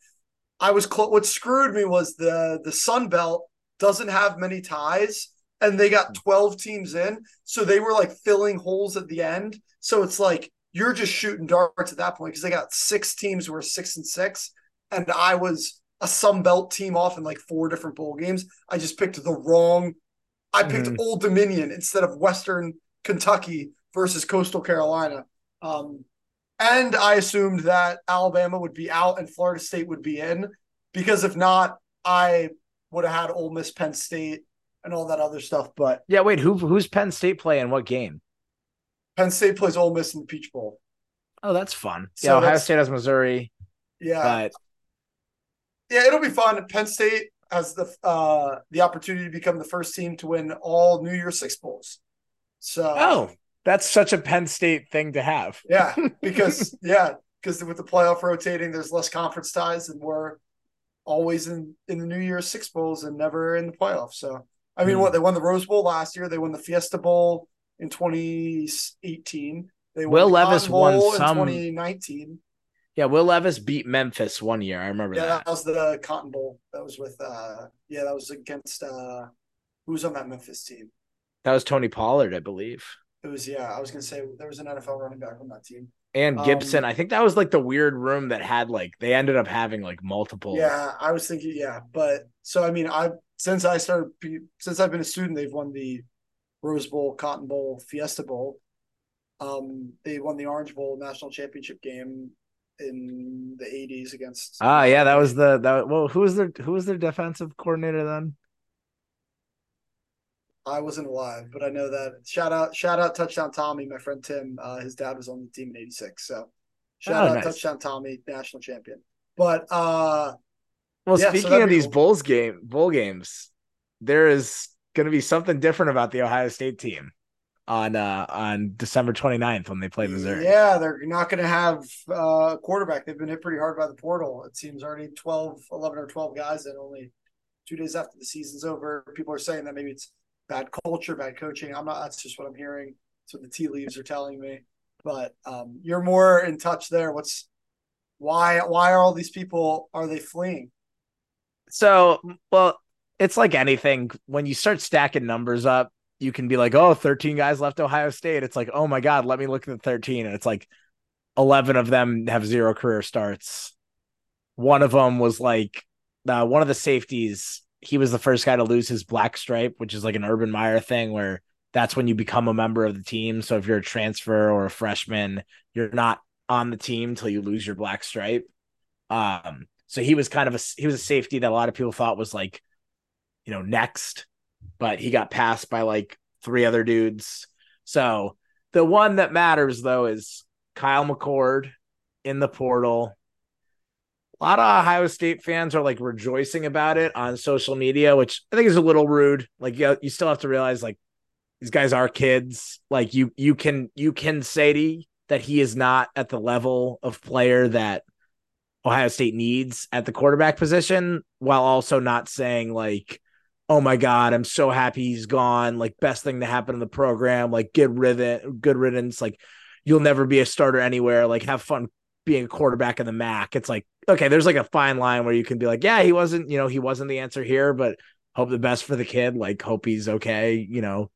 I was cl- what screwed me was the the Sun Belt doesn't have many ties, and they got twelve teams in, so they were like filling holes at the end. So it's like you're just shooting darts at that point because they got six teams who are six and six, and I was a Sun Belt team off in like four different bowl games. I just picked the wrong. I picked mm-hmm. Old Dominion instead of Western Kentucky versus Coastal Carolina. Um, and I assumed that Alabama would be out and Florida State would be in because if not, I would have had Ole Miss, Penn State, and all that other stuff. But yeah, wait, who who's Penn State playing what game? Penn State plays Ole Miss in the Peach Bowl. Oh, that's fun. So yeah, Ohio State has Missouri. Yeah, but yeah, it'll be fun. Penn State has the uh the opportunity to become the first team to win all New Year Six bowls. So oh, that's such a Penn State thing to have. yeah, because yeah, because with the playoff rotating, there's less conference ties, and we're always in in the New Year Six bowls and never in the playoffs. So I mean, mm. what they won the Rose Bowl last year, they won the Fiesta Bowl in 2018. They Will the Levis won Bowl some 2019. Yeah, Will Levis beat Memphis one year. I remember yeah, that. that was the Cotton Bowl. That was with uh yeah, that was against uh who was on that Memphis team? That was Tony Pollard, I believe. It was yeah, I was gonna say there was an NFL running back on that team. And Gibson. Um, I think that was like the weird room that had like they ended up having like multiple. Yeah, I was thinking, yeah. But so I mean I since I started since I've been a student, they've won the Rose Bowl, Cotton Bowl, Fiesta Bowl. Um, they won the Orange Bowl national championship game in the '80s against. Ah, yeah, that was the that. Well, who was their who was their defensive coordinator then? I wasn't alive, but I know that. Shout out, shout out, touchdown Tommy, my friend Tim. Uh, his dad was on the team in '86, so shout oh, out, nice. touchdown Tommy, national champion. But uh, well, yeah, speaking so of these cool. bowls game bowl games, there is going to be something different about the Ohio State team on uh on December 29th when they play Missouri. Yeah, they're not going to have uh, a quarterback. They've been hit pretty hard by the portal. It seems already 12, 11 or 12 guys and only two days after the season's over. People are saying that maybe it's bad culture, bad coaching. I'm not. That's just what I'm hearing. That's what the tea leaves are telling me. But um, you're more in touch there. What's why? Why are all these people? Are they fleeing? So, well, it's like anything. When you start stacking numbers up, you can be like, oh, 13 guys left Ohio State. It's like, oh my God, let me look at the 13. And it's like 11 of them have zero career starts. One of them was like, uh, one of the safeties, he was the first guy to lose his black stripe, which is like an Urban Meyer thing where that's when you become a member of the team. So if you're a transfer or a freshman, you're not on the team until you lose your black stripe. Um, so he was kind of a he was a safety that a lot of people thought was like, you know, next, but he got passed by like three other dudes. So the one that matters though is Kyle McCord in the portal. A lot of Ohio State fans are like rejoicing about it on social media, which I think is a little rude. Like you, you still have to realize like these guys are kids. Like you you can you can say to, that he is not at the level of player that Ohio State needs at the quarterback position while also not saying like, oh my God, I'm so happy he's gone. Like best thing to happen in the program. Like get rid of it, good riddance. Like you'll never be a starter anywhere. Like have fun being a quarterback in the MAC. It's like, okay, there's like a fine line where you can be like, yeah, he wasn't, you know, he wasn't the answer here, but hope the best for the kid. Like hope he's okay, you know.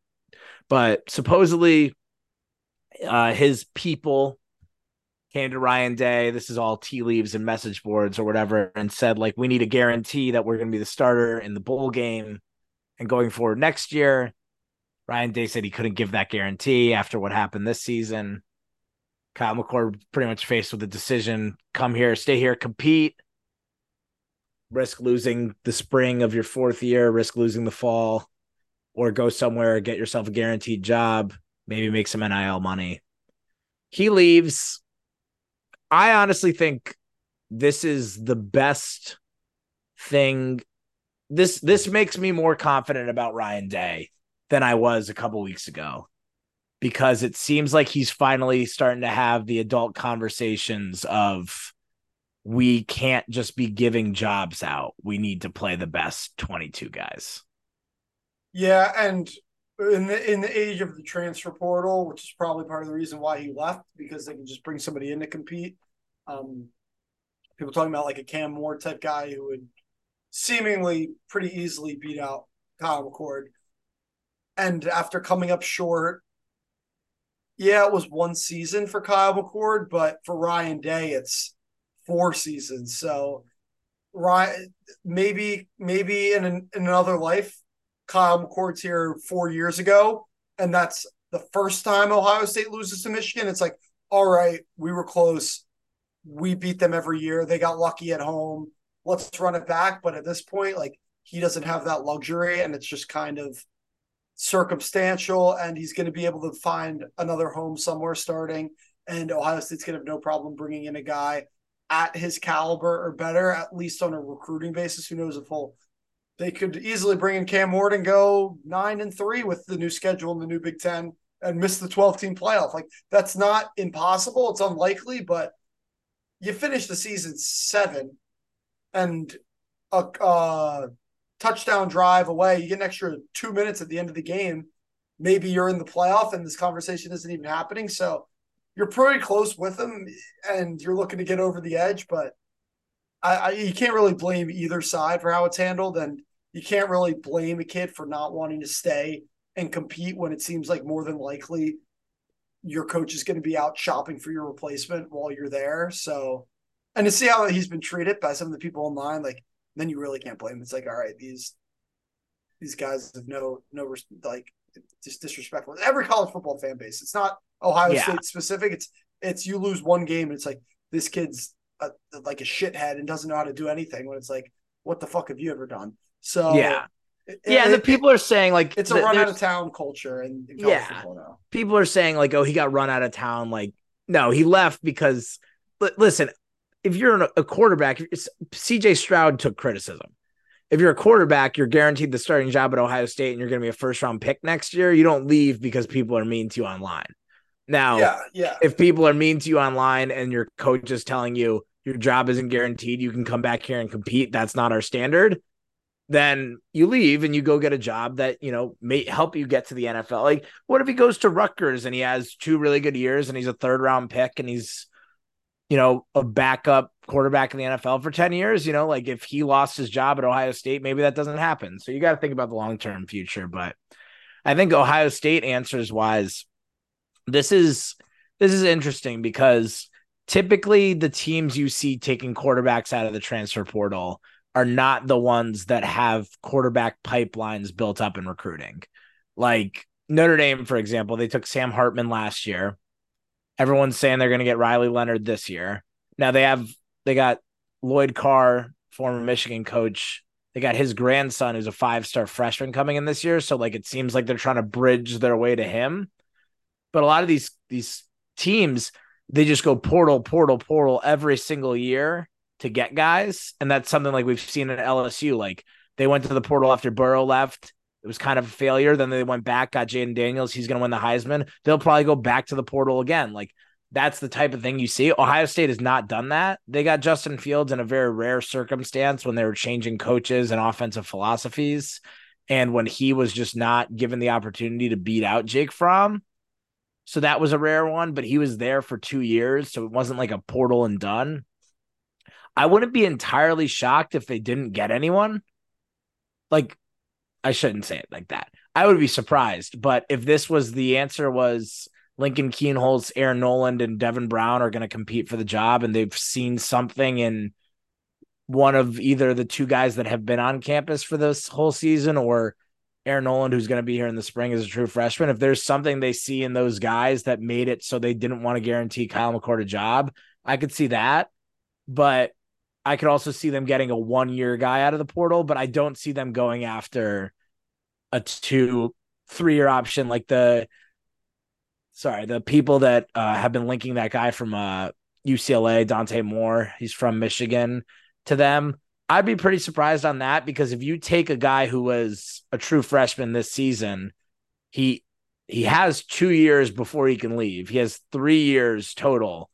But supposedly uh his people came to Ryan Day. This is all tea leaves and message boards or whatever, and said like we need a guarantee that we're going to be the starter in the bowl game and going forward next year. Ryan Day said he couldn't give that guarantee after what happened this season. Kyle McCord pretty much faced with the decision: come here, stay here, compete, risk losing the spring of your fourth year, risk losing the fall, or go somewhere, get yourself a guaranteed job, maybe make some NIL money. He leaves I honestly think this is the best thing. This this makes me more confident about Ryan Day than I was a couple weeks ago because it seems like he's finally starting to have the adult conversations of we can't just be giving jobs out. We need to play the best 22 guys. Yeah, and in the in the age of the transfer portal, which is probably part of the reason why he left, because they can just bring somebody in to compete. Um, people talking about like a Cam Moore type guy who would seemingly pretty easily beat out Kyle McCord. And after coming up short yeah, it was one season for Kyle McCord, but for Ryan Day, it's four seasons. So Ryan, maybe maybe in, an, in another life, Kyle McCord's here four years ago, and that's the first time Ohio State loses to Michigan. It's like, all right, we were close. We beat them every year. They got lucky at home. Let's run it back. But at this point, like he doesn't have that luxury, and it's just kind of circumstantial. And he's going to be able to find another home somewhere starting. And Ohio State's going to have no problem bringing in a guy at his caliber or better, at least on a recruiting basis. Who knows if he'll they could easily bring in Cam Ward and go nine and three with the new schedule in the new Big Ten and miss the 12 team playoff. Like that's not impossible. It's unlikely, but you finish the season seven and a, a touchdown drive away, you get an extra two minutes at the end of the game. Maybe you're in the playoff and this conversation isn't even happening. So you're pretty close with them and you're looking to get over the edge, but I, I, you can't really blame either side for how it's handled, and you can't really blame a kid for not wanting to stay and compete when it seems like more than likely your coach is going to be out shopping for your replacement while you're there. So, and to see how he's been treated by some of the people online, like then you really can't blame. Him. It's like, all right, these these guys have no no like just disrespectful. Every college football fan base. It's not Ohio yeah. State specific. It's it's you lose one game and it's like this kid's a, like a shithead and doesn't know how to do anything. When it's like, what the fuck have you ever done? So yeah. It, yeah, it, the people are saying like it's a run out of town culture, and yeah, people are saying like, oh, he got run out of town. Like, no, he left because. Listen, if you're a quarterback, CJ Stroud took criticism. If you're a quarterback, you're guaranteed the starting job at Ohio State, and you're going to be a first round pick next year. You don't leave because people are mean to you online. Now, yeah, yeah. if people are mean to you online and your coach is telling you your job isn't guaranteed, you can come back here and compete. That's not our standard. Then you leave and you go get a job that, you know, may help you get to the NFL. Like, what if he goes to Rutgers and he has two really good years and he's a third round pick and he's, you know, a backup quarterback in the NFL for 10 years? You know, like if he lost his job at Ohio State, maybe that doesn't happen. So you got to think about the long term future. But I think Ohio State answers wise this is this is interesting because typically the teams you see taking quarterbacks out of the transfer portal are not the ones that have quarterback pipelines built up in recruiting. Like Notre Dame, for example, they took Sam Hartman last year. Everyone's saying they're going to get Riley Leonard this year. Now they have they got Lloyd Carr, former Michigan coach. They got his grandson, who's a five star freshman, coming in this year. So like it seems like they're trying to bridge their way to him. But a lot of these these teams, they just go portal, portal, portal every single year to get guys. And that's something like we've seen at LSU. Like they went to the portal after Burrow left. It was kind of a failure. Then they went back, got Jayden Daniels. He's going to win the Heisman. They'll probably go back to the portal again. Like that's the type of thing you see. Ohio State has not done that. They got Justin Fields in a very rare circumstance when they were changing coaches and offensive philosophies. And when he was just not given the opportunity to beat out Jake Fromm, so that was a rare one, but he was there for two years. So it wasn't like a portal and done. I wouldn't be entirely shocked if they didn't get anyone. Like, I shouldn't say it like that. I would be surprised. But if this was the answer was Lincoln Kienholz, Aaron Noland, and Devin Brown are going to compete for the job, and they've seen something in one of either the two guys that have been on campus for this whole season or Aaron Noland, who's going to be here in the spring as a true freshman, if there's something they see in those guys that made it so they didn't want to guarantee Kyle McCord a job, I could see that. But I could also see them getting a one year guy out of the portal, but I don't see them going after a two, three year option like the, sorry, the people that uh, have been linking that guy from uh, UCLA, Dante Moore, he's from Michigan, to them. I'd be pretty surprised on that because if you take a guy who was a true freshman this season, he he has two years before he can leave. He has three years total.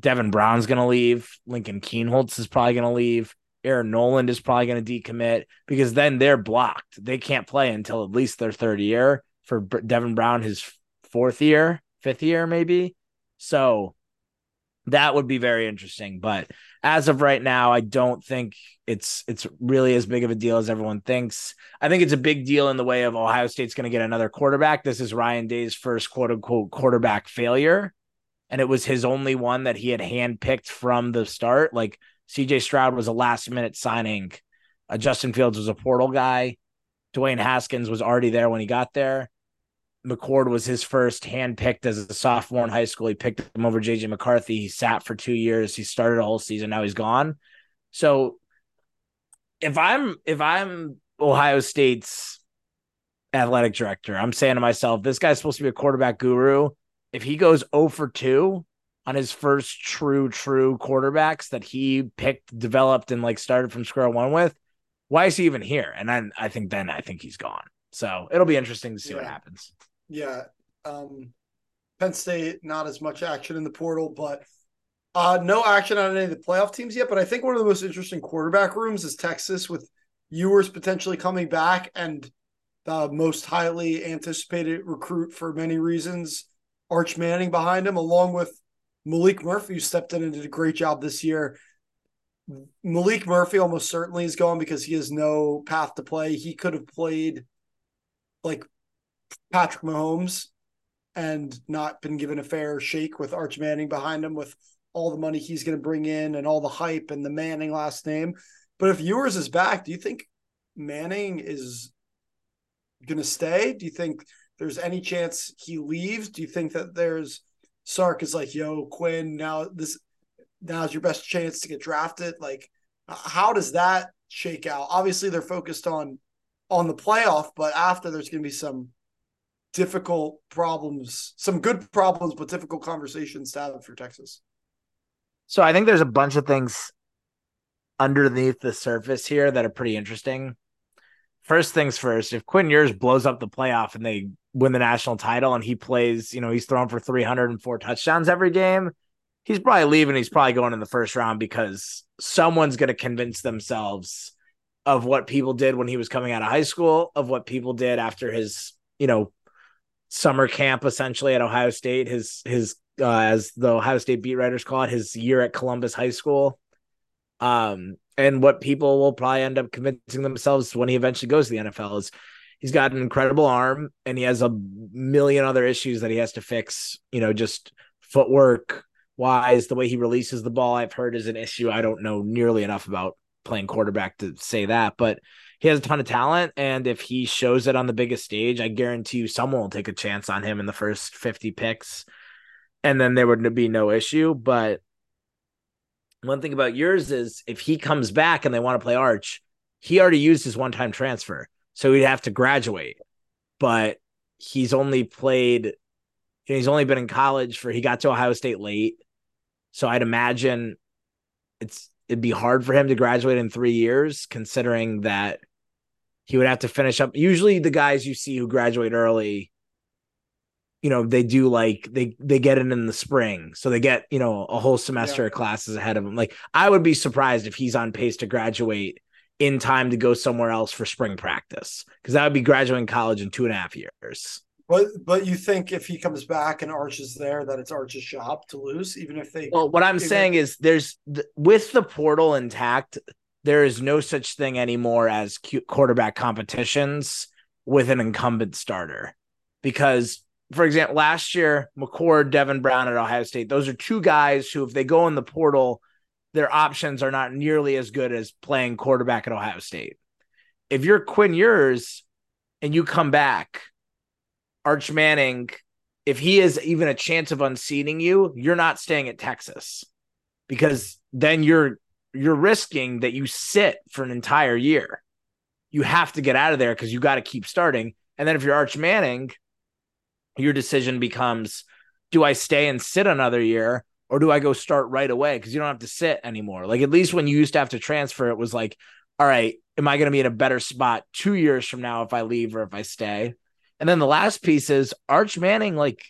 Devin Brown's going to leave. Lincoln Kienholz is probably going to leave. Aaron Noland is probably going to decommit because then they're blocked. They can't play until at least their third year. For Devin Brown, his fourth year, fifth year, maybe. So that would be very interesting. But as of right now, I don't think it's it's really as big of a deal as everyone thinks. I think it's a big deal in the way of Ohio State's going to get another quarterback. This is Ryan Day's first quote unquote quarterback failure. And it was his only one that he had handpicked from the start. Like CJ Stroud was a last minute signing. Uh, Justin Fields was a portal guy. Dwayne Haskins was already there when he got there. McCord was his first hand picked as a sophomore in high school. He picked him over JJ McCarthy. He sat for two years. He started a whole season. Now he's gone. So if I'm if I'm Ohio State's athletic director, I'm saying to myself, this guy's supposed to be a quarterback guru. If he goes 0 for 2 on his first true, true quarterbacks that he picked, developed, and like started from square one with, why is he even here? And then I think then I think he's gone. So it'll be interesting to see yeah. what happens. Yeah. Um, Penn State, not as much action in the portal, but uh, no action on any of the playoff teams yet. But I think one of the most interesting quarterback rooms is Texas with Ewers potentially coming back and the most highly anticipated recruit for many reasons, Arch Manning behind him, along with Maalik Murphy, who stepped in and did a great job this year. Maalik Murphy almost certainly is gone because he has no path to play. He could have played like Patrick Mahomes and not been given a fair shake with Arch Manning behind him with all the money he's going to bring in and all the hype and the Manning last name. But if Ewers is back, do you think Manning is going to stay? Do you think there's any chance he leaves? Do you think that there's Sark is like, yo, Quinn, now this now's your best chance to get drafted? Like, how does that shake out? Obviously, they're focused on on the playoff, but after there's going to be some difficult problems, some good problems, but difficult conversations to have for Texas. So I think there's a bunch of things underneath the surface here that are pretty interesting. First things first, if Quinn Ewers blows up the playoff and they win the national title and he plays, you know, he's thrown for 304 touchdowns every game, he's probably leaving. He's probably going in the first round because someone's going to convince themselves of what people did when he was coming out of high school, of what people did after his, you know, summer camp essentially at Ohio State, his his uh, as the Ohio State beat writers call it, his year at Columbus High School. Um, and what people will probably end up convincing themselves when he eventually goes to the NFL is he's got an incredible arm and he has a million other issues that he has to fix, you know, just footwork wise, the way he releases the ball, I've heard is an issue. I don't know nearly enough about playing quarterback to say that, but he has a ton of talent. And if he shows it on the biggest stage, I guarantee you someone will take a chance on him in the first 50 picks. And then there would be no issue. But one thing about Ewers is if he comes back and they want to play Arch, he already used his one time transfer. So he'd have to graduate. But he's only played, he's only been in college for, he got to Ohio State late. So I'd imagine it's, it'd be hard for him to graduate in three years, considering that he would have to finish up. Usually, the guys you see who graduate early, you know, they do like they they get it in the spring, so they get you know a whole semester yeah. of classes ahead of them. Like I would be surprised if he's on pace to graduate in time to go somewhere else for spring practice because that would be graduating college in two and a half years. But but you think if he comes back and Arch is there, that it's Arch's job to lose, even if they. Well, what I'm saying is, there's with the portal intact, there is no such thing anymore as quarterback competitions with an incumbent starter. Because, for example, last year, McCord, Devin Brown at Ohio State, those are two guys who, if they go in the portal, their options are not nearly as good as playing quarterback at Ohio State. If you're Quinn Ewers and you come back, Arch Manning, if he is even a chance of unseating you, you're not staying at Texas because then you're you're risking that you sit for an entire year. You have to get out of there because you got to keep starting. And then if you're Arch Manning, your decision becomes do I stay and sit another year or do I go start right away? Because you don't have to sit anymore. Like at least when you used to have to transfer, it was like, all right, am I going to be in a better spot two years from now if I leave or if I stay? And then the last piece is Arch Manning, like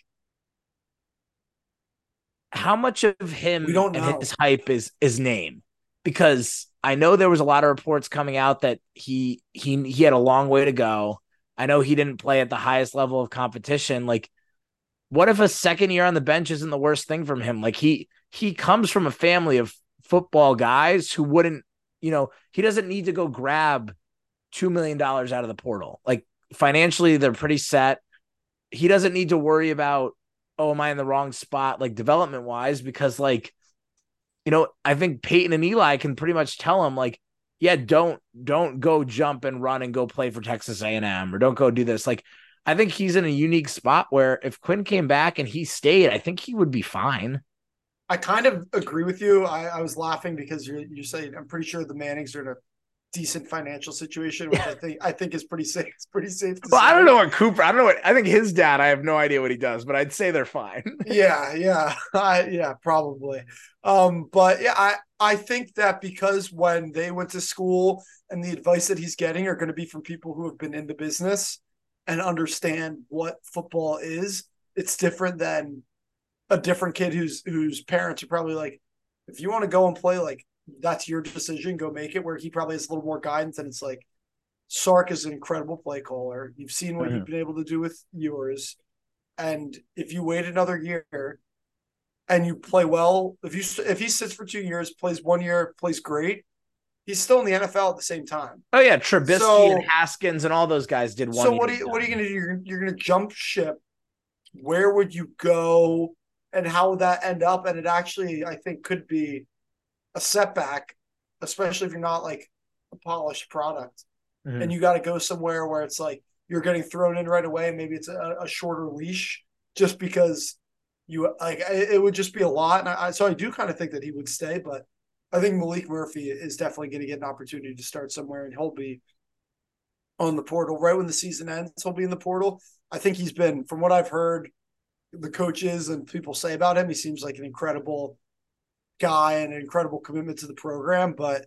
how much of him we don't know. his hype is his name? because I know there was a lot of reports coming out that he he he had a long way to go. I know he didn't play at the highest level of competition. Like, what if a second year on the bench isn't the worst thing from him? Like he he comes from a family of football guys who wouldn't, you know, he doesn't need to go grab $2 million out of the portal. Like financially, they're pretty set. He doesn't need to worry about, oh, am I in the wrong spot, like development wise, because like, you know, I think Peyton and Eli can pretty much tell him, like, yeah, don't don't go jump and run and go play for Texas A&M or don't go do this. Like, I think he's in a unique spot where if Quinn came back and he stayed, I think he would be fine. I kind of agree with you. I, I was laughing because you're you're saying I'm pretty sure the Mannings are in a decent financial situation, which I think I think is pretty safe. It's pretty safe. well, say. I don't know what Cooper. I don't know what I think his dad. I have no idea what he does, but I'd say they're fine. yeah, yeah, I, yeah, probably. Um, but yeah, I I think that because when they went to school and the advice that he's getting are going to be from people who have been in the business and understand what football is, it's different than a different kid whose whose parents are probably like, if you want to go and play, like that's your decision, go make it. Where he probably has a little more guidance, and it's like Sark is an incredible play caller. You've seen what mm-hmm. you've been able to do with yours, and if you wait another year and you play well, if you if he sits for two years, plays one year, plays great, he's still in the NFL at the same time. Oh yeah, Trubisky so, and Haskins and all those guys did one. So what are you what are you gonna do? You're, you're gonna jump ship. Where would you go? and how would that end up? And it actually, I think, could be a setback, especially if you're not like a polished product mm-hmm. and you got to go somewhere where it's like you're getting thrown in right away. Maybe it's a, a shorter leash just because you like it would just be a lot. And I, so I do kind of think that he would stay, but I think Maalik Murphy is definitely going to get an opportunity to start somewhere and he'll be on the portal right when the season ends. He'll be in the portal. I think he's been, from what I've heard, the coaches and people say about him. He seems like an incredible guy and an incredible commitment to the program. But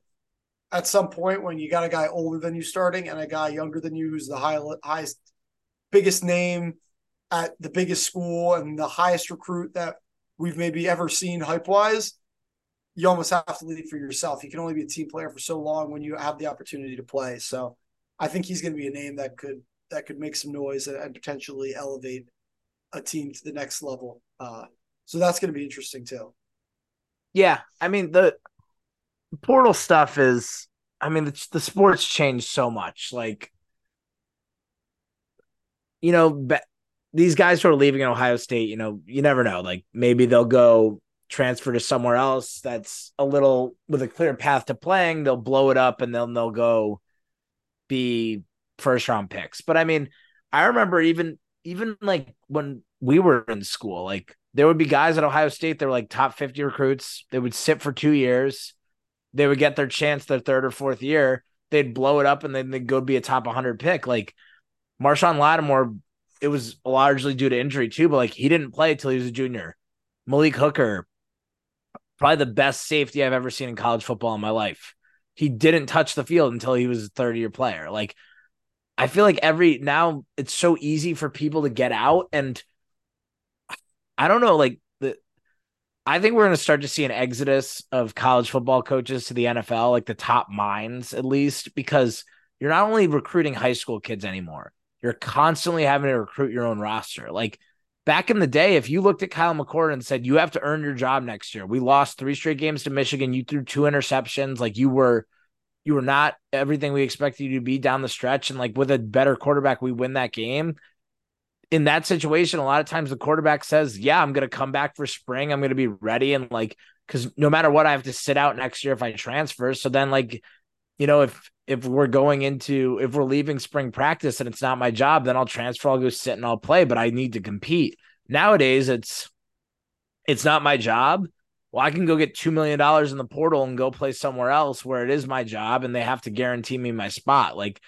at some point, when you got a guy older than you starting and a guy younger than you who's the high, highest, biggest name at the biggest school and the highest recruit that we've maybe ever seen hype wise, you almost have to lead for yourself. You can only be a team player for so long when you have the opportunity to play. So I think he's going to be a name that could that could make some noise and, and potentially elevate a team to the next level. Uh, so that's going to be interesting too. Yeah, I mean the portal stuff is. I mean the, the sports changed so much. Like, you know, these guys who are leaving in Ohio State, you know, you never know. Like maybe they'll go transfer to somewhere else that's a little with a clear path to playing. They'll blow it up and then they'll go be first round picks. But I mean, I remember even even like when we were in school, like there would be guys at Ohio State that were like top 50 recruits. They would sit for two years. They would get their chance their third or fourth year. They'd blow it up and then they'd go be a top 100 pick. Like Marshon Lattimore, it was largely due to injury too, but like he didn't play until he was a junior. Malik Hooker, probably the best safety I've ever seen in college football in my life. He didn't touch the field until he was a third year player. Like I feel like every now it's so easy for people to get out and I don't know like the I think we're going to start to see an exodus of college football coaches to the NFL like the top minds at least because you're not only recruiting high school kids anymore you're constantly having to recruit your own roster like back in the day if you looked at Kyle McCord and said you have to earn your job next year we lost 3 straight games to Michigan you threw two interceptions like you were you were not everything we expected you to be down the stretch. And like with a better quarterback, we win that game. In that situation, a lot of times the quarterback says, Yeah, I'm going to come back for spring. I'm going to be ready. And like, because no matter what, I have to sit out next year if I transfer. So then, like, you know, if if we're going into if we're leaving spring practice and it's not my job, then I'll transfer, I'll go sit and I'll play, but I need to compete. Nowadays, it's it's not my job well, I can go get $2 million in the portal and go play somewhere else where it is my job and they have to guarantee me my spot. Like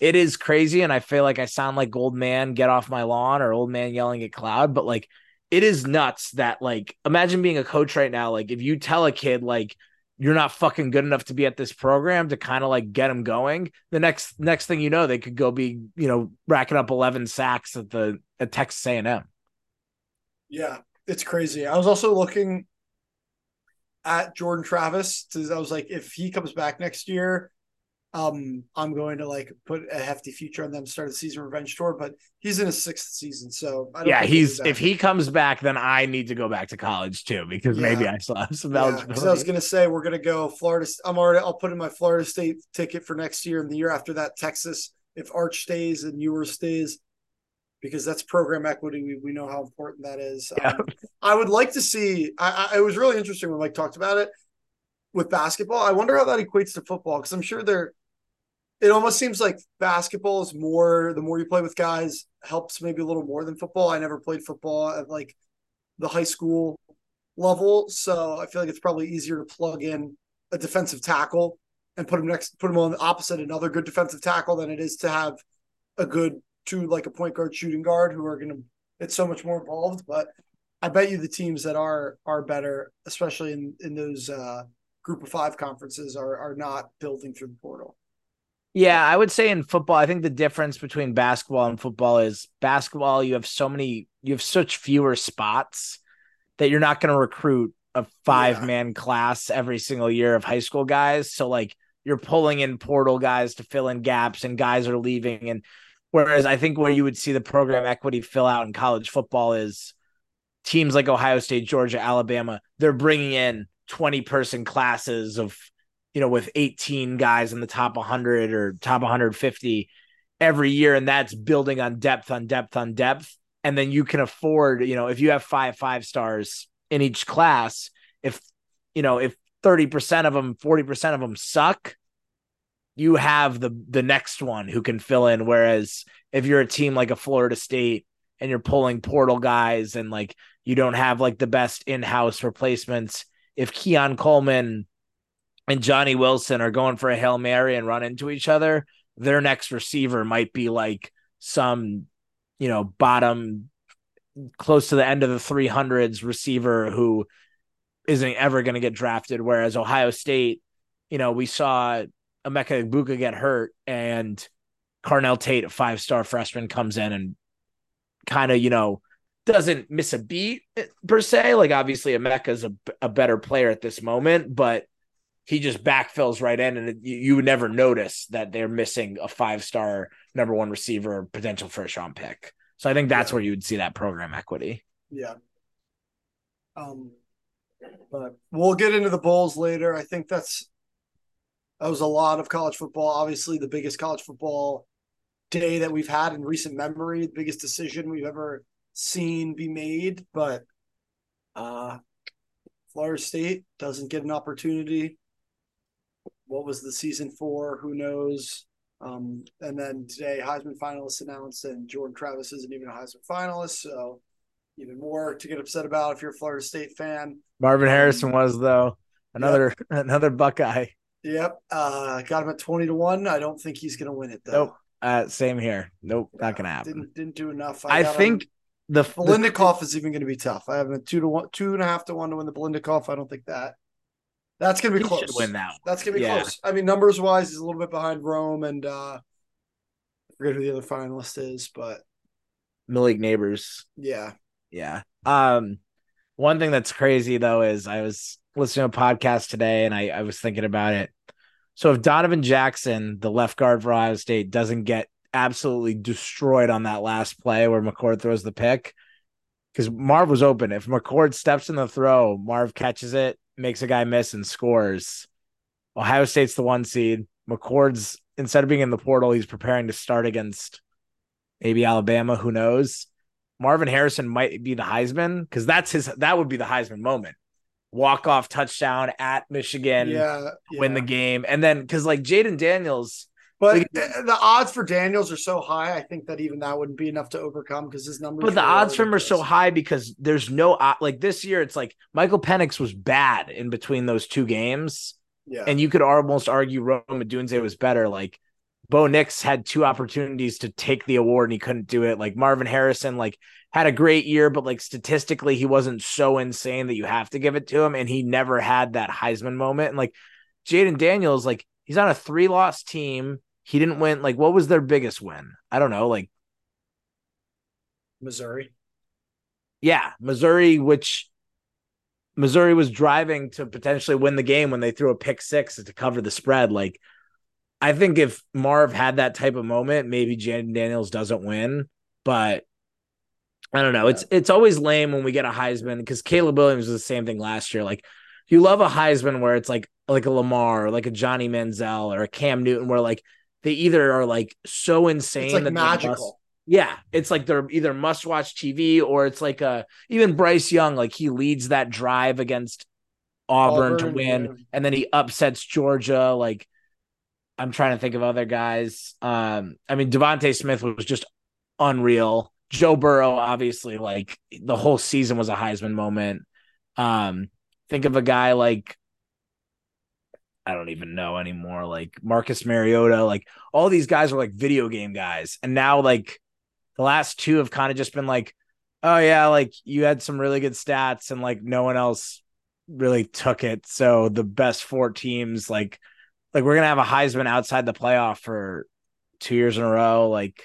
it is crazy. And I feel like I sound like old man, get off my lawn or old man yelling at cloud, but like it is nuts that like imagine being a coach right now. Like if you tell a kid like you're not fucking good enough to be at this program to kind of like get them going, the next next thing you know, they could go be, you know, racking up 11 sacks at the at Texas A&M. Yeah, it's crazy. I was also looking at Jordan Travis. I was like, if he comes back next year, um, I'm going to like put a hefty future on them start the season revenge tour. But he's in his sixth season, so yeah, he's if he comes back, then I need to go back to college too because yeah. maybe I still have some eligibility. Yeah, I was gonna say we're gonna go Florida. I'm already. I'll put in my Florida State ticket for next year and the year after that Texas if Arch stays and Ewers stays because that's program equity. We, we know how important that is. Yeah. Um, I would like to see. I, I, it was really interesting when Mike talked about it with basketball. I wonder how that equates to football because I'm sure they're it almost seems like basketball is more the more you play with guys helps maybe a little more than football. I never played football at like the high school level, so I feel like it's probably easier to plug in a defensive tackle and put him next put him on the opposite another good defensive tackle than it is to have a good two like a point guard shooting guard who are going to it's so much more involved but i bet you the teams that are are better especially in in those uh group of five conferences are are not building through the portal yeah, I would say in football, I think the difference between basketball and football is basketball, you have so many, you have such fewer spots that you're not going to recruit a five man yeah. class every single year of high school guys. So, like, you're pulling in portal guys to fill in gaps and guys are leaving. And whereas I think where you would see the program equity fill out in college football is teams like Ohio State, Georgia, Alabama, they're bringing in 20 person classes of you know, with 18 guys in the top 100 or top 150 every year. And that's building on depth, on depth, on depth. And then you can afford, you know, if you have five five stars in each class, if, you know, if 30% of them, 40% of them suck, you have the the next one who can fill in. Whereas if you're a team like a Florida State and you're pulling portal guys and like you don't have like the best in-house replacements, if Keon Coleman and Johnny Wilson are going for a Hail Mary and run into each other, their next receiver might be like some, you know, bottom close to the end of the 300s receiver who isn't ever going to get drafted. Whereas Ohio State, you know, we saw Emeka Egbuka get hurt and Carnell Tate, a five star freshman, comes in and kind of, you know, doesn't miss a beat eh, per se. Like obviously Emeka is a, a better player at this moment, but he just backfills right in, and it, you, you would never notice that they're missing a five star number one receiver, potential first round pick. So I think that's yeah. where you would see that program equity. Yeah. Um, but we'll get into the bowls later. I think that's that was a lot of college football. Obviously, the biggest college football day that we've had in recent memory, the biggest decision we've ever seen be made. But uh, Florida State doesn't get an opportunity what was the season for? Who knows? Um, and then today, Heisman finalists announced, and Jordan Travis isn't even a Heisman finalist, so even more to get upset about if you're a Florida State fan. Marvin um, Harrison was though another yep. another Buckeye. Yep, uh, got him at twenty to one. I don't think he's going to win it though. Nope. Uh, same here. Nope, yeah, not going to happen. Didn't didn't do enough. I, I think. Him. The Biletnikoff is even going to be tough. I have a two to one, two and a half to one to win the Biletnikoff. I don't think that. That's gonna be he close. Win that. That's gonna be yeah. close. I mean, numbers wise, he's a little bit behind Rome, and uh I forget who the other finalist is, but Malik Nabers. Yeah, yeah. Um, one thing that's crazy though is I was listening to a podcast today, and I I was thinking about it. So if Donovan Jackson, the left guard for Ohio State, doesn't get absolutely destroyed on that last play where McCord throws the pick, because Marv was open. If McCord steps in the throw, Marv catches it makes a guy miss and scores. Ohio State's the one seed. McCord's instead of being in the portal, he's preparing to start against maybe Alabama. Who knows? Marvin Harrison might be the Heisman because that's his. That would be the Heisman moment. Walk off touchdown at Michigan, yeah, yeah. win the game, and then because like Jayden Daniels but like, the odds for Daniels are so high. I think that even that wouldn't be enough to overcome because his numbers. But the odds for him are so high because there's no like this year. It's like Michael Penix was bad in between those two games. Yeah, and you could almost argue Rome Odunze was better. Like Bo Nix had two opportunities to take the award and he couldn't do it. Like Marvin Harrison, like had a great year, but like statistically, he wasn't so insane that you have to give it to him. And he never had that Heisman moment. And like Jayden Daniels, like he's on a three loss team he didn't win. Like, what was their biggest win? I don't know. Like Missouri. Yeah, Missouri, which Missouri was driving to potentially win the game when they threw a pick six to cover the spread. Like, I think if Marv had that type of moment, maybe Jayden Daniels doesn't win. But I don't know. Yeah. It's it's always lame when we get a Heisman because Caleb Williams was the same thing last year. Like you love a Heisman where it's like like a Lamar or like a Johnny Manziel or a Cam Newton where like they either are like so insane it's like that magical. Must, yeah, it's like they're either must watch TV or it's like a even Bryce Young like he leads that drive against Auburn, Auburn to win yeah. and then he upsets Georgia like I'm trying to think of other guys. Um, I mean, DeVonta Smith was just unreal. Joe Burrow, obviously, like the whole season was a Heisman moment. Um, think of a guy like I don't even know anymore, like Marcus Mariota, like all these guys are like video game guys. And now like the last two have kind of just been like, oh yeah, like you had some really good stats and like no one else really took it. So the best four teams, like like we're gonna have a Heisman outside the playoff for two years in a row. Like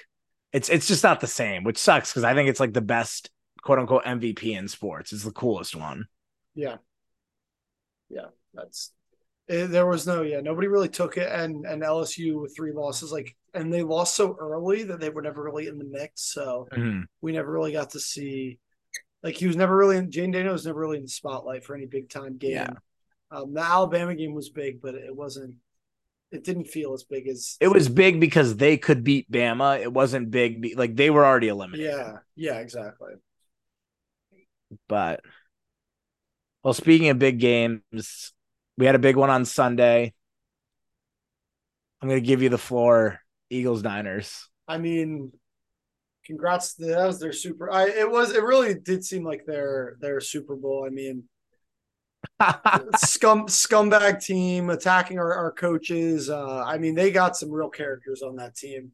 it's it's just not the same, which sucks because I think it's like the best quote unquote MVP in sports. It's the coolest one. Yeah. Yeah, that's it, eh, there was no yeah nobody really took it and and LSU with three losses like and they lost so early that they were never really in the mix so mm-hmm. we never really got to see like he was never really in Jayden Daniels was never really in the spotlight for any big time game. Yeah. Um, the Alabama game was big, but it wasn't it didn't feel as big as it was big because they could beat Bama. It wasn't big like they were already eliminated. Yeah, yeah, exactly. But well, speaking of big games, we had a big one on Sunday. I'm going to give you the floor, Eagles Niners. I mean, congrats! That was their super. I it was it really did seem like their their Super Bowl. I mean, scum scumbag team attacking our, our coaches. Uh, I mean, they got some real characters on that team.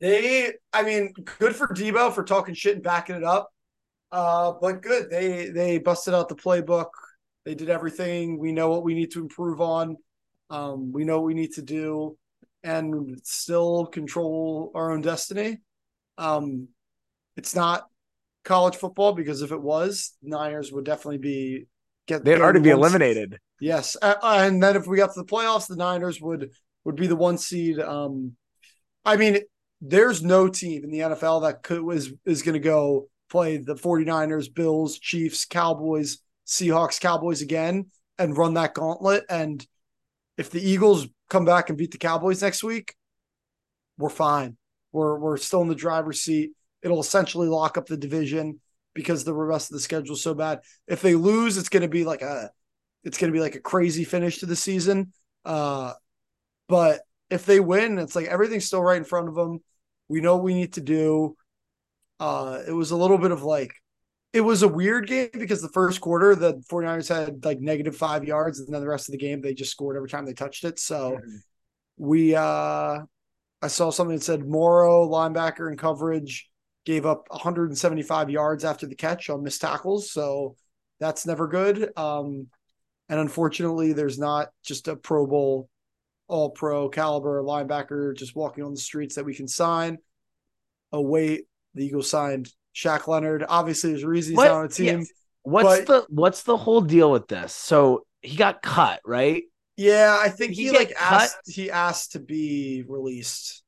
They, I mean, good for Deebo for talking shit and backing it up. Uh, but good. They they busted out the playbook. They did everything. We know what we need to improve on. Um, we know what we need to do, and still control our own destiny. Um, it's not college football because if it was, Niners would definitely be get they'd already be eliminated. Yes, uh, and then if we got to the playoffs, the Niners would would be the one seed. Um, I mean, there's no team in the NFL that could was is going to go play the 49ers, Bills, Chiefs, Cowboys, Seahawks, Cowboys again and run that gauntlet. And if the Eagles come back and beat the Cowboys next week, we're fine. We're we're still in the driver's seat. It'll essentially lock up the division because the rest of the schedule is so bad. If they lose, it's going to be like a it's going to be like a crazy finish to the season. Uh, but if they win, it's like everything's still right in front of them. We know what we need to do. Uh, it was a little bit of like it was a weird game because the first quarter the 49ers had like negative five yards and then the rest of the game they just scored every time they touched it. So mm-hmm. we uh I saw something that said Morrow linebacker and coverage gave up 175 yards after the catch on missed tackles. So that's never good. Um, and unfortunately, there's not just a Pro Bowl, all pro caliber linebacker just walking on the streets that we can sign. Oh, wait, the Eagles signed Shaq Leonard. Obviously, there's a reason he's on a team. Yes. What's but, the what's the whole deal with this? So he got cut, right? Yeah, I think he, he like cut? asked he asked to be released.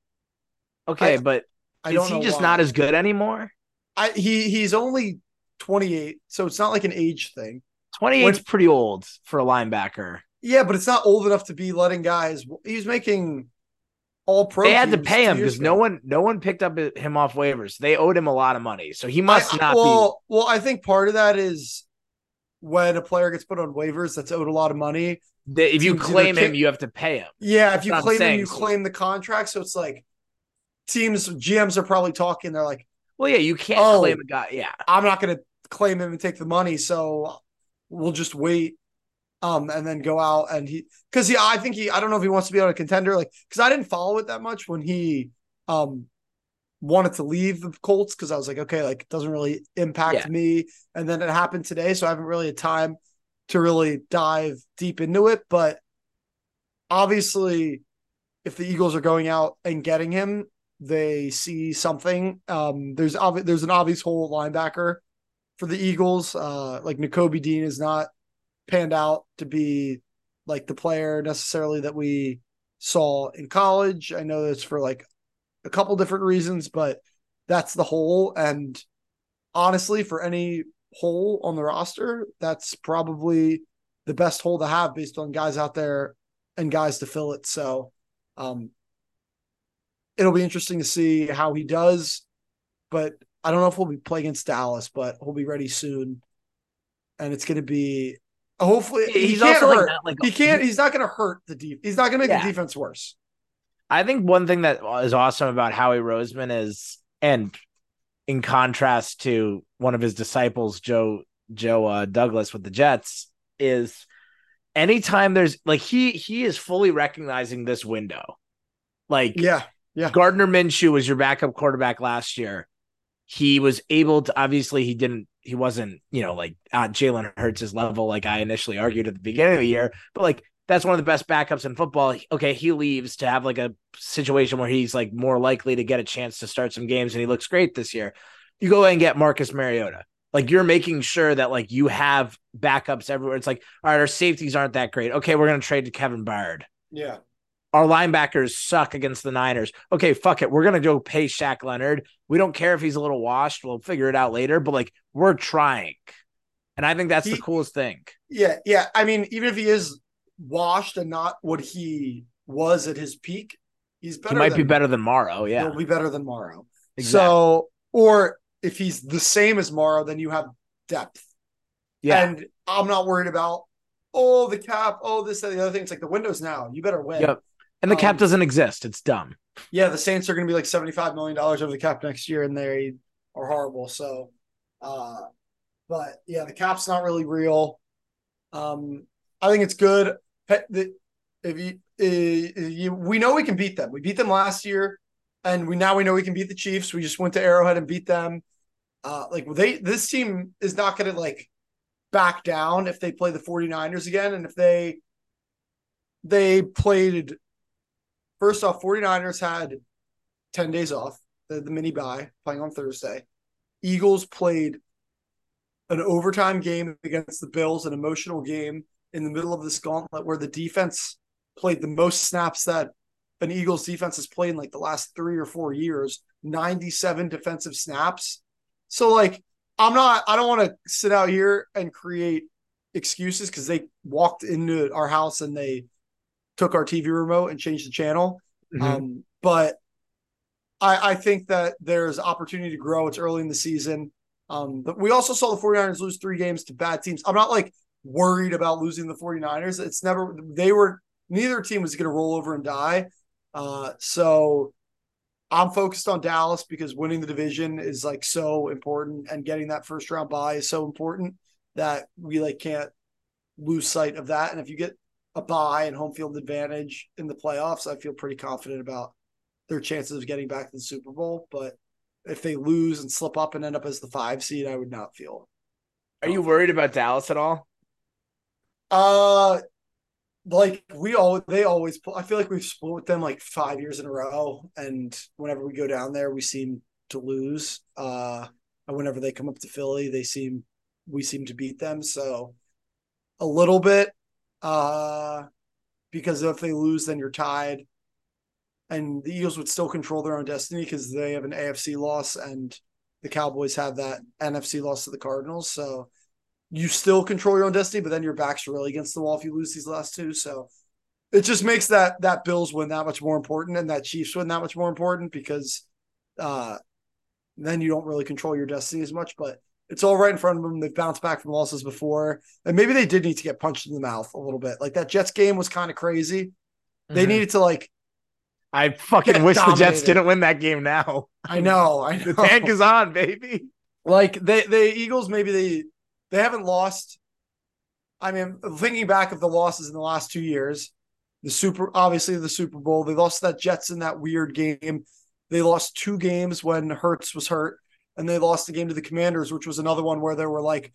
Okay, I, but I is he just why. not as good anymore? I he he's only 28, so it's not like an age thing. 28 is pretty old for a linebacker. Yeah, but it's not old enough to be letting guys. He's making all pro. They had to pay him because no one no one picked up him off waivers. They owed him a lot of money, so he must I, not. Well, be... well, I think part of that is when a player gets put on waivers that's owed a lot of money. if you claim him, you have to pay him. Yeah, if you claim him, you so. claim the contract. So it's like teams GMs are probably talking. They're like, "Well, yeah, you can't oh, claim a guy. Yeah, I'm not going to claim him and take the money, so we'll just wait." Um, and then go out and he because he I think he I don't know if he wants to be on a contender like because I didn't follow it that much when he um wanted to leave the Colts because I was like okay like it doesn't really impact yeah. me and then it happened today so I haven't really had time to really dive deep into it but obviously if the Eagles are going out and getting him they see something. Um, there's obvi- there's an obvious hole linebacker for the Eagles. Uh, like Nakobe Dean is not panned out to be like the player necessarily that we saw in college. I know that's for like a couple different reasons, but that's the hole. And honestly, for any hole on the roster, that's probably the best hole to have based on guys out there and guys to fill it. So um, it'll be interesting to see how he does. But I don't know if we'll be play against Dallas, but we'll be ready soon. And it's going to be hopefully he's he also hurt. Like, like, he can't. He's not going to hurt the deep. He's not going to make yeah. the defense worse. I think one thing that is awesome about Howie Roseman is, and in contrast to one of his disciples, Joe Joe uh, Douglas with the Jets, is anytime there's like he he is fully recognizing this window. Like yeah, yeah. Gardner Minshew was your backup quarterback last year. He was able to obviously he didn't he wasn't you know like at Jalen Hurts' level like I initially argued at the beginning of the year, but like that's one of the best backups in football. Okay, he leaves to have like a situation where he's like more likely to get a chance to start some games, and he looks great this year. You go and get Marcus Mariota. Like you're making sure that like you have backups everywhere. It's like, all right, our safeties aren't that great. Okay, we're gonna trade to Kevin Byard. Yeah. Our linebackers suck against the Niners. Okay, fuck it. We're gonna go pay Shaq Leonard. We don't care if he's a little washed. We'll figure it out later. But like we're trying. And I think that's he, the coolest thing. Yeah, yeah. I mean, even if he is washed and not what he was at his peak, he's better. He might than, be better than Morrow. Yeah, he'll be better than Morrow. Exactly. So, or if he's the same as Morrow, then you have depth. Yeah. And I'm not worried about, oh, the cap, oh, this, and the other thing. It's like the windows now. You better win. Yep. And the um, cap doesn't exist. It's dumb. Yeah, the Saints are going to be like $75 million over the cap next year, and they are horrible. So, uh, but yeah, the cap's not really real. Um, I think it's good. If you, if you, we know we can beat them. We beat them last year, and we now we know we can beat the Chiefs. We just went to Arrowhead and beat them. Uh, like they, this team is not going to like back down if they play the 49ers again. And if they, they played, first off, 49ers had 10 days off, the, the mini bye playing on Thursday. Eagles played an overtime game against the Bills, an emotional game in the middle of this gauntlet where the defense played the most snaps that an Eagles defense has played in like the last three or four years 97 defensive snaps. So, like, I'm not, I don't want to sit out here and create excuses because they walked into our house and they took our TV remote and changed the channel. Mm-hmm. Um, but I, I think that there's opportunity to grow. It's early in the season. Um, but we also saw the 49ers lose three games to bad teams. I'm not like worried about losing the 49ers. It's never, they were, neither team was going to roll over and die. Uh, so I'm focused on Dallas because winning the division is like so important and getting that first round bye is so important that we like can't lose sight of that. And if you get a bye and home field advantage in the playoffs, I feel pretty confident about their chances of getting back to the Super Bowl. But if they lose and slip up and end up as the five seed, I would not feel. Are you worried about Dallas at all? Uh, like we all they always I feel like we've split with them like five years in a row, and whenever we go down there, we seem to lose. Uh, and whenever they come up to Philly, they seem we seem to beat them. So a little bit, uh, because if they lose, then you're tied, and the Eagles would still control their own destiny because they have an AFC loss, and the Cowboys have that NFC loss to the Cardinals. So you still control your own destiny, but then your back's really against the wall if you lose these last two. So it just makes that that Bills win that much more important and that Chiefs win that much more important because uh, then you don't really control your destiny as much. But it's all right in front of them. They've bounced back from losses before, and maybe they did need to get punched in the mouth a little bit. Like that Jets game was kind of crazy. Mm-hmm. They needed to like. I fucking wish dominated. the Jets didn't win that game. Now I know, I know. the tank is on, baby. Like they, the Eagles, maybe they they haven't lost. I mean, thinking back of the losses in the last two years, the super obviously the Super Bowl, they lost that Jets in that weird game. They lost two games when Hurts was hurt, and they lost the game to the Commanders, which was another one where they were like,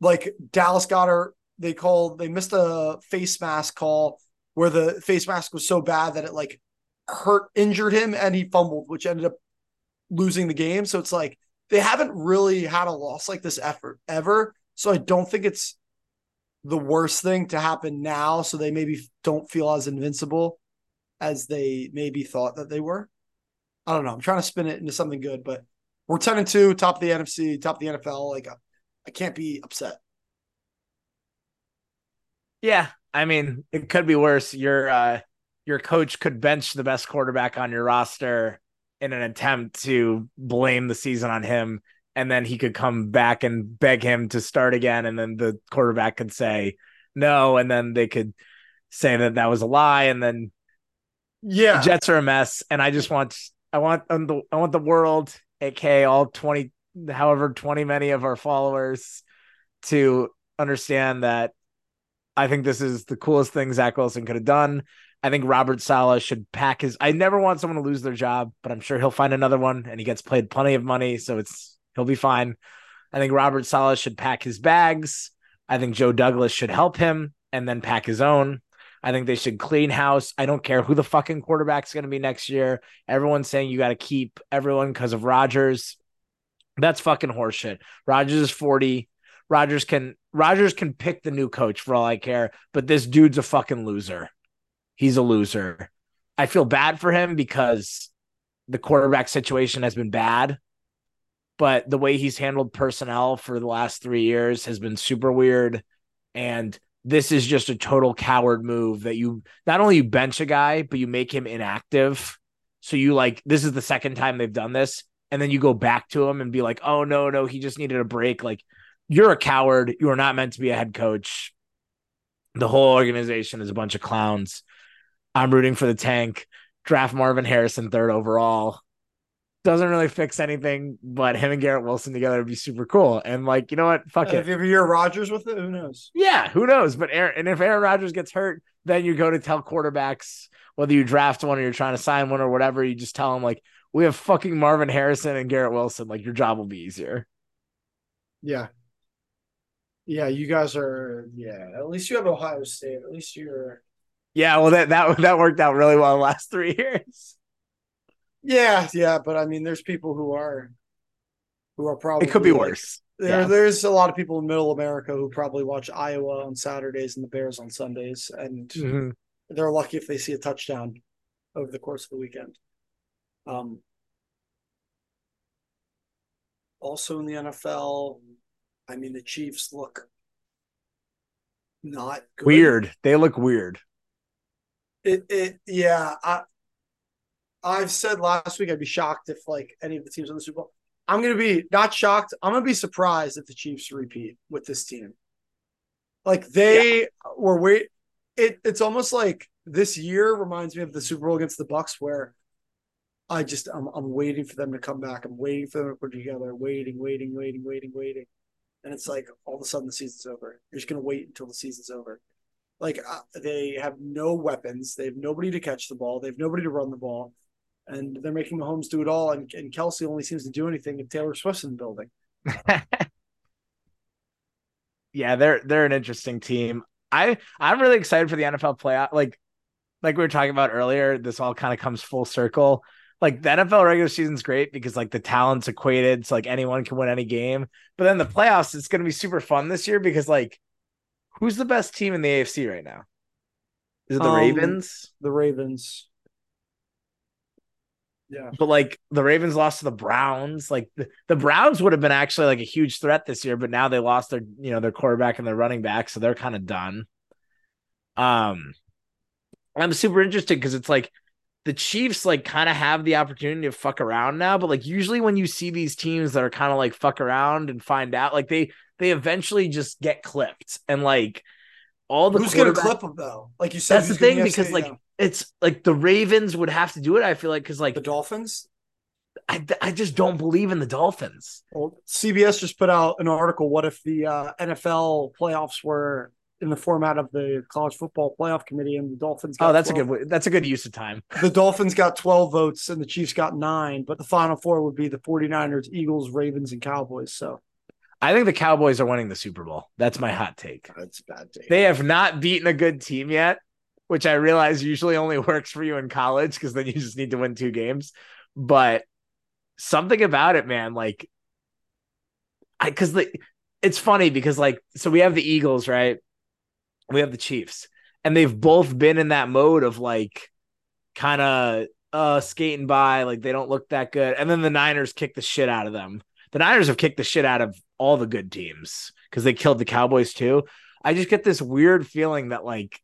like Dallas got her. They called. They missed a face mask call where the face mask was so bad that it like hurt, injured him, and he fumbled, which ended up losing the game. So it's like they haven't really had a loss like this effort ever. So I don't think it's the worst thing to happen now. So they maybe don't feel as invincible. as they maybe thought that they were. I don't know. I'm trying to spin it into something good, but we're 10 and 2, top of the NFC, top of the NFL. Like, I can't be upset. Yeah. I mean, it could be worse. Your uh your coach could bench the best quarterback on your roster in an attempt to blame the season on him and then he could come back and beg him to start again and then the quarterback could say no and then they could say that that was a lie and then yeah the jets are a mess and i just want i want um, the i want the world aka all 20 however 20 many of our followers to understand that i think this is the coolest thing zach wilson could have done I think Robert Saleh should pack his. I never want someone to lose their job, but I'm sure he'll find another one, and he gets paid plenty of money, so it's he'll be fine. I think Robert Saleh should pack his bags. I think Joe Douglas should help him and then pack his own. I think they should clean house. I don't care who the fucking quarterback's going to be next year. Everyone's saying you got to keep everyone because of Rodgers. That's fucking horseshit. Rodgers is 40. Rodgers can Rodgers can pick the new coach for all I care, but this dude's a fucking loser he's a loser. I feel bad for him because the quarterback situation has been bad, but the way he's handled personnel for the last three years has been super weird. And this is just a total coward move that you not only you bench a guy, but you make him inactive. So you like this is the second time they've done this, and then you go back to him and be like, "Oh no, no, he just needed a break." Like you're a coward. You are not meant to be a head coach. The whole organization is a bunch of clowns. I'm rooting for the tank. Draft Marvin Harrison third overall. Doesn't really fix anything, but him and Garrett Wilson together would be super cool. And like, you know what? Fuck uh, it. If you're Rodgers with it, who knows? Yeah, who knows? But Aaron, and if Aaron Rodgers gets hurt, then you go to tell quarterbacks whether you draft one or you're trying to sign one or whatever. You just tell them like, we have fucking Marvin Harrison and Garrett Wilson. Like your job will be easier. Yeah. Yeah, you guys are. Yeah, at least you have Ohio State. At least you're yeah, well that that that worked out really well the last three years. Yeah, yeah, but I mean, there's people who are who are probably it could be like, worse. There, yeah. there's a lot of people in Middle America who probably watch Iowa on Saturdays and the Bears on Sundays, and mm-hmm. they're lucky if they see a touchdown over the course of the weekend. Um, also in the NFL, I mean, the Chiefs look not good. weird. They look weird. It it yeah. I I've said last week I'd be shocked if like any of the teams in the Super Bowl. I'm gonna be not shocked. I'm gonna be surprised if the Chiefs repeat with this team. Like they yeah. were wait. It it's almost like this year reminds me of the Super Bowl against the Bucks where I just I'm I'm waiting for them to come back. I'm waiting for them to put together, waiting, waiting, waiting, waiting, waiting. And it's like all of a sudden the season's over. You're just gonna wait until the season's over. Like uh, they have no weapons. They have nobody to catch the ball. They have nobody to run the ball, and they're making Mahomes do it all. And, and Kelce only seems to do anything if Taylor Swift's in the building. yeah, they're they're an interesting team. I I'm really excited for the NFL playoff. Like like we were talking about earlier, this all kind of comes full circle. Like the NFL regular season's great because like the talent's equated, so like anyone can win any game. But then the playoffs, it's going to be super fun this year because like Who's the best team in the AFC right now? Is it the um, Ravens? The Ravens. Yeah. But like the Ravens lost to the Browns. Like the, the Browns would have been actually like a huge threat this year, but now they lost their, you know, their quarterback and their running back, so they're kind of done. Um I'm super interested because it's like the Chiefs like kind of have the opportunity to fuck around now, but like usually when you see these teams that are kind of like fuck around and find out, like they they eventually just get clipped and like all the who's gonna clip them though? Like you said, that's the thing because like it's like the Ravens would have to do it. I feel like because like the Dolphins. I, I just don't believe in the Dolphins. Well, CBS just put out an article. What if the uh, NFL playoffs were in the format of the college football playoff committee and the Dolphins. oh, that's 12. a good that's a good use of time. The Dolphins got 12 votes and the Chiefs got 9, but the final four would be the 49ers, Eagles, Ravens and Cowboys. So I think the Cowboys are winning the Super Bowl. That's my hot take. That's bad take. They have not beaten a good team yet, which I realize usually only works for you in college because then you just need to win two games. But something about it, man, like I because the it's funny because like so we have the Eagles, right? we have the Chiefs, and they've both been in that mode of like kind of uh skating by, like they don't look that good. And then the Niners kick the shit out of them. The Niners have kicked the shit out of all the good teams because they killed the Cowboys too. I just get this weird feeling that like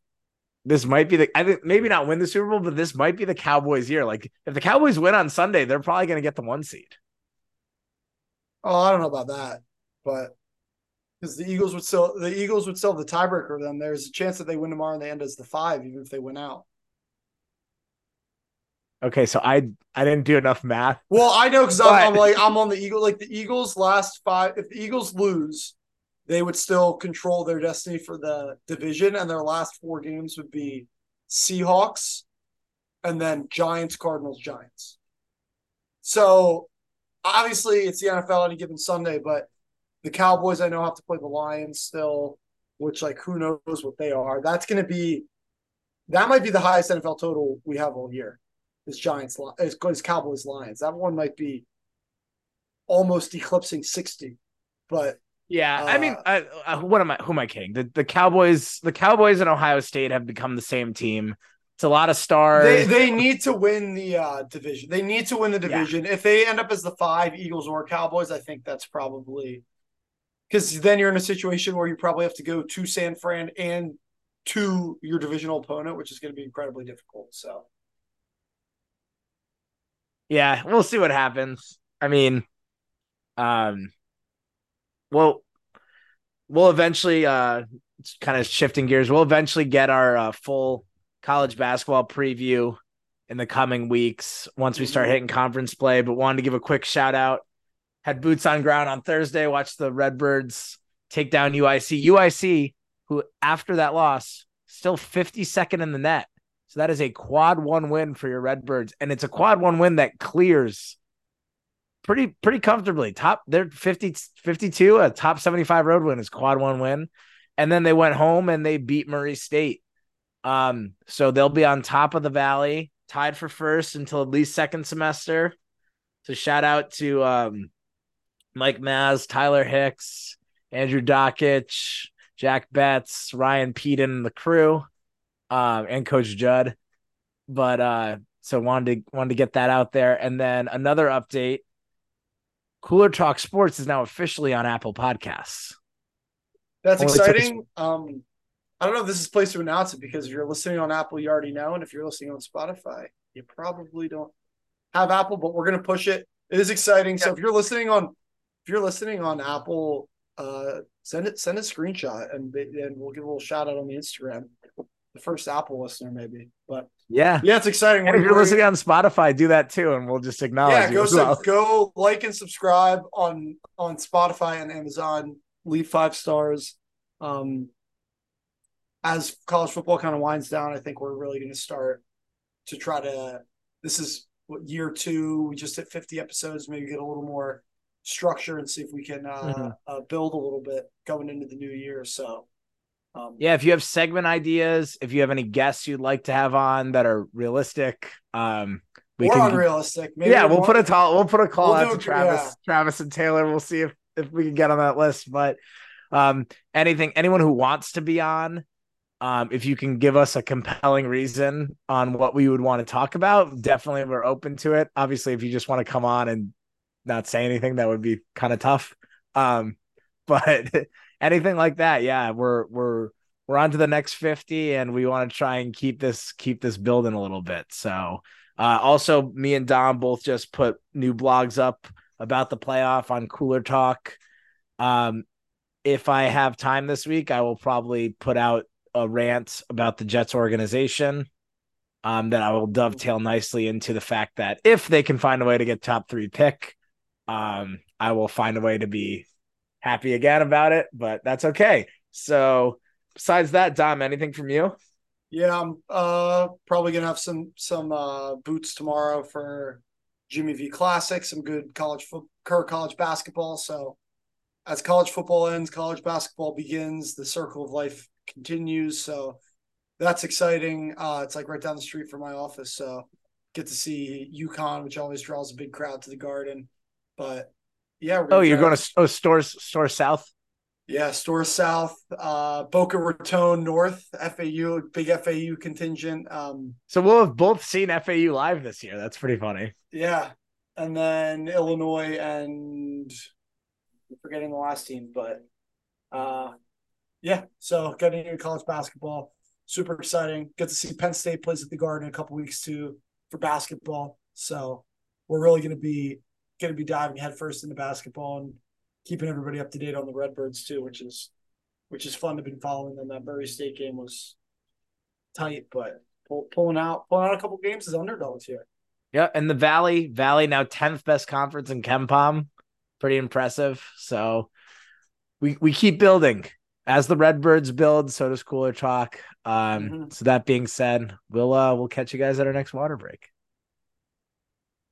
this might be the I think maybe not win the Super Bowl, but this might be the Cowboys year. Like if the Cowboys win on Sunday, they're probably going to get the one seed. Oh, I don't know about that, but because the Eagles would still the Eagles would still have the tiebreaker. Then there's a chance that they win tomorrow and they end as the five, even if they win out. Okay, so I I didn't do enough math. Well, I know because I'm, I'm, like I'm on the Eagle. Like the Eagles' last five, if the Eagles lose, they would still control their destiny for the division, and their last four games would be Seahawks, and then Giants, Cardinals, Giants. So obviously, it's the NFL any given Sunday, but the Cowboys I know have to play the Lions still, which like who knows what they are. That's going to be that might be the highest NFL total we have all year is Giants is, is Cowboys Lions. That one might be almost eclipsing sixty, but yeah, uh, I mean, uh, what am I? Who am I kidding? The the Cowboys, the Cowboys and Ohio State have become the same team. It's a lot of stars. They they need to win the uh, division. They need to win the division. Yeah. If they end up as the five Eagles or Cowboys, I think that's probably because then you're in a situation where you probably have to go to San Fran and to your divisional opponent, which is going to be incredibly difficult. So yeah, we'll see what happens. I mean, um, well, we'll eventually, uh, kind of shifting gears. We'll eventually get our uh, full college basketball preview in the coming weeks once we start mm-hmm. hitting conference play. But wanted to give a quick shout out. Had boots on ground on Thursday. Watched the Redbirds take down UIC. UIC, who after that loss, still 52nd in the net. So that is a quad one win for your Redbirds. And it's a quad one win that clears pretty pretty comfortably. Top they're 50 52, a top 75 road win is quad one win. And then they went home and they beat Murray State. Um, so they'll be on top of the valley, tied for first until at least second semester. So shout out to um Mike Maz, Tyler Hicks, Andrew Dakich, Jack Betts, Ryan Pedon, and the crew uh, and Coach Judd. But uh, so wanted to wanted to get that out there, and then another update: Cooler Talk Sports is now officially on Apple Podcasts. That's Only exciting. Um, I don't know if this is place to announce it because if you're listening on Apple, you already know, and if you're listening on Spotify, you probably don't have Apple, but we're gonna push it. It is exciting. Yeah. So if you're listening on if you're listening on Apple, uh, send it send a screenshot and and we'll give a little shout out on the Instagram the first Apple listener, maybe. But yeah, yeah, it's exciting. And if you're listening on Spotify, do that too, and we'll just acknowledge. Yeah, go well. go like and subscribe on on Spotify and Amazon. Leave five stars. Um, as college football kind of winds down, I think we're really going to start to try to. This is what year two. We just hit 50 episodes. Maybe get a little more structure and see if we can uh, mm-hmm. uh, build a little bit going into the new year. So um, yeah, if you have segment ideas, if you have any guests you'd like to have on that are realistic, um, we or can unrealistic. Maybe yeah, we'll put a call. We'll put a call we'll out to Travis, yeah. Travis and Taylor. We'll see if if we can get on that list. But um, anything, anyone who wants to be on, um, if you can give us a compelling reason on what we would want to talk about, definitely we're open to it. Obviously, if you just want to come on and not say anything, that would be kind of tough. Um, but anything like that, yeah, we're we're we're on to the next 50 and we want to try and keep this keep this building a little bit. So uh, also me and Dom both just put new blogs up about the playoff on Cooler Talk. Um, if I have time this week, I will probably put out a rant about the Jets organization. Um, that I will dovetail nicely into the fact that if they can find a way to get top three pick, um, I will find a way to be happy again about it, but that's okay. So besides that, Dom, anything from you? Yeah, I'm uh, probably gonna have some some uh, boots tomorrow for Jimmy V Classic, some good college football, college basketball. So as college football ends, college basketball begins. The circle of life continues. So that's exciting. Uh, it's like right down the street from my office. So get to see UConn, which always draws a big crowd to the Garden. But yeah. Oh, you're going to oh, Storrs Storrs South. Yeah, Storrs South, uh, Boca Raton North, FAU, big FAU contingent. Um, so we'll have both seen FAU live this year. That's pretty funny. Yeah, and then Illinois and I'm forgetting the last team, but uh, yeah. So getting into college basketball, super exciting. Get to see Penn State plays at the Garden in a couple weeks too for basketball. So we're really going to be going to be diving headfirst into basketball and keeping everybody up to date on the Redbirds too, which is which is fun to be following them. That Murray State game was tight, but pull, pulling out pulling out a couple games as underdogs here. Yeah, and the Valley Valley now tenth best conference in KenPom, pretty impressive. So we we keep building as the Redbirds build. So does Cooler Talk. Um, mm-hmm. So that being said, we'll uh we'll catch you guys at our next water break.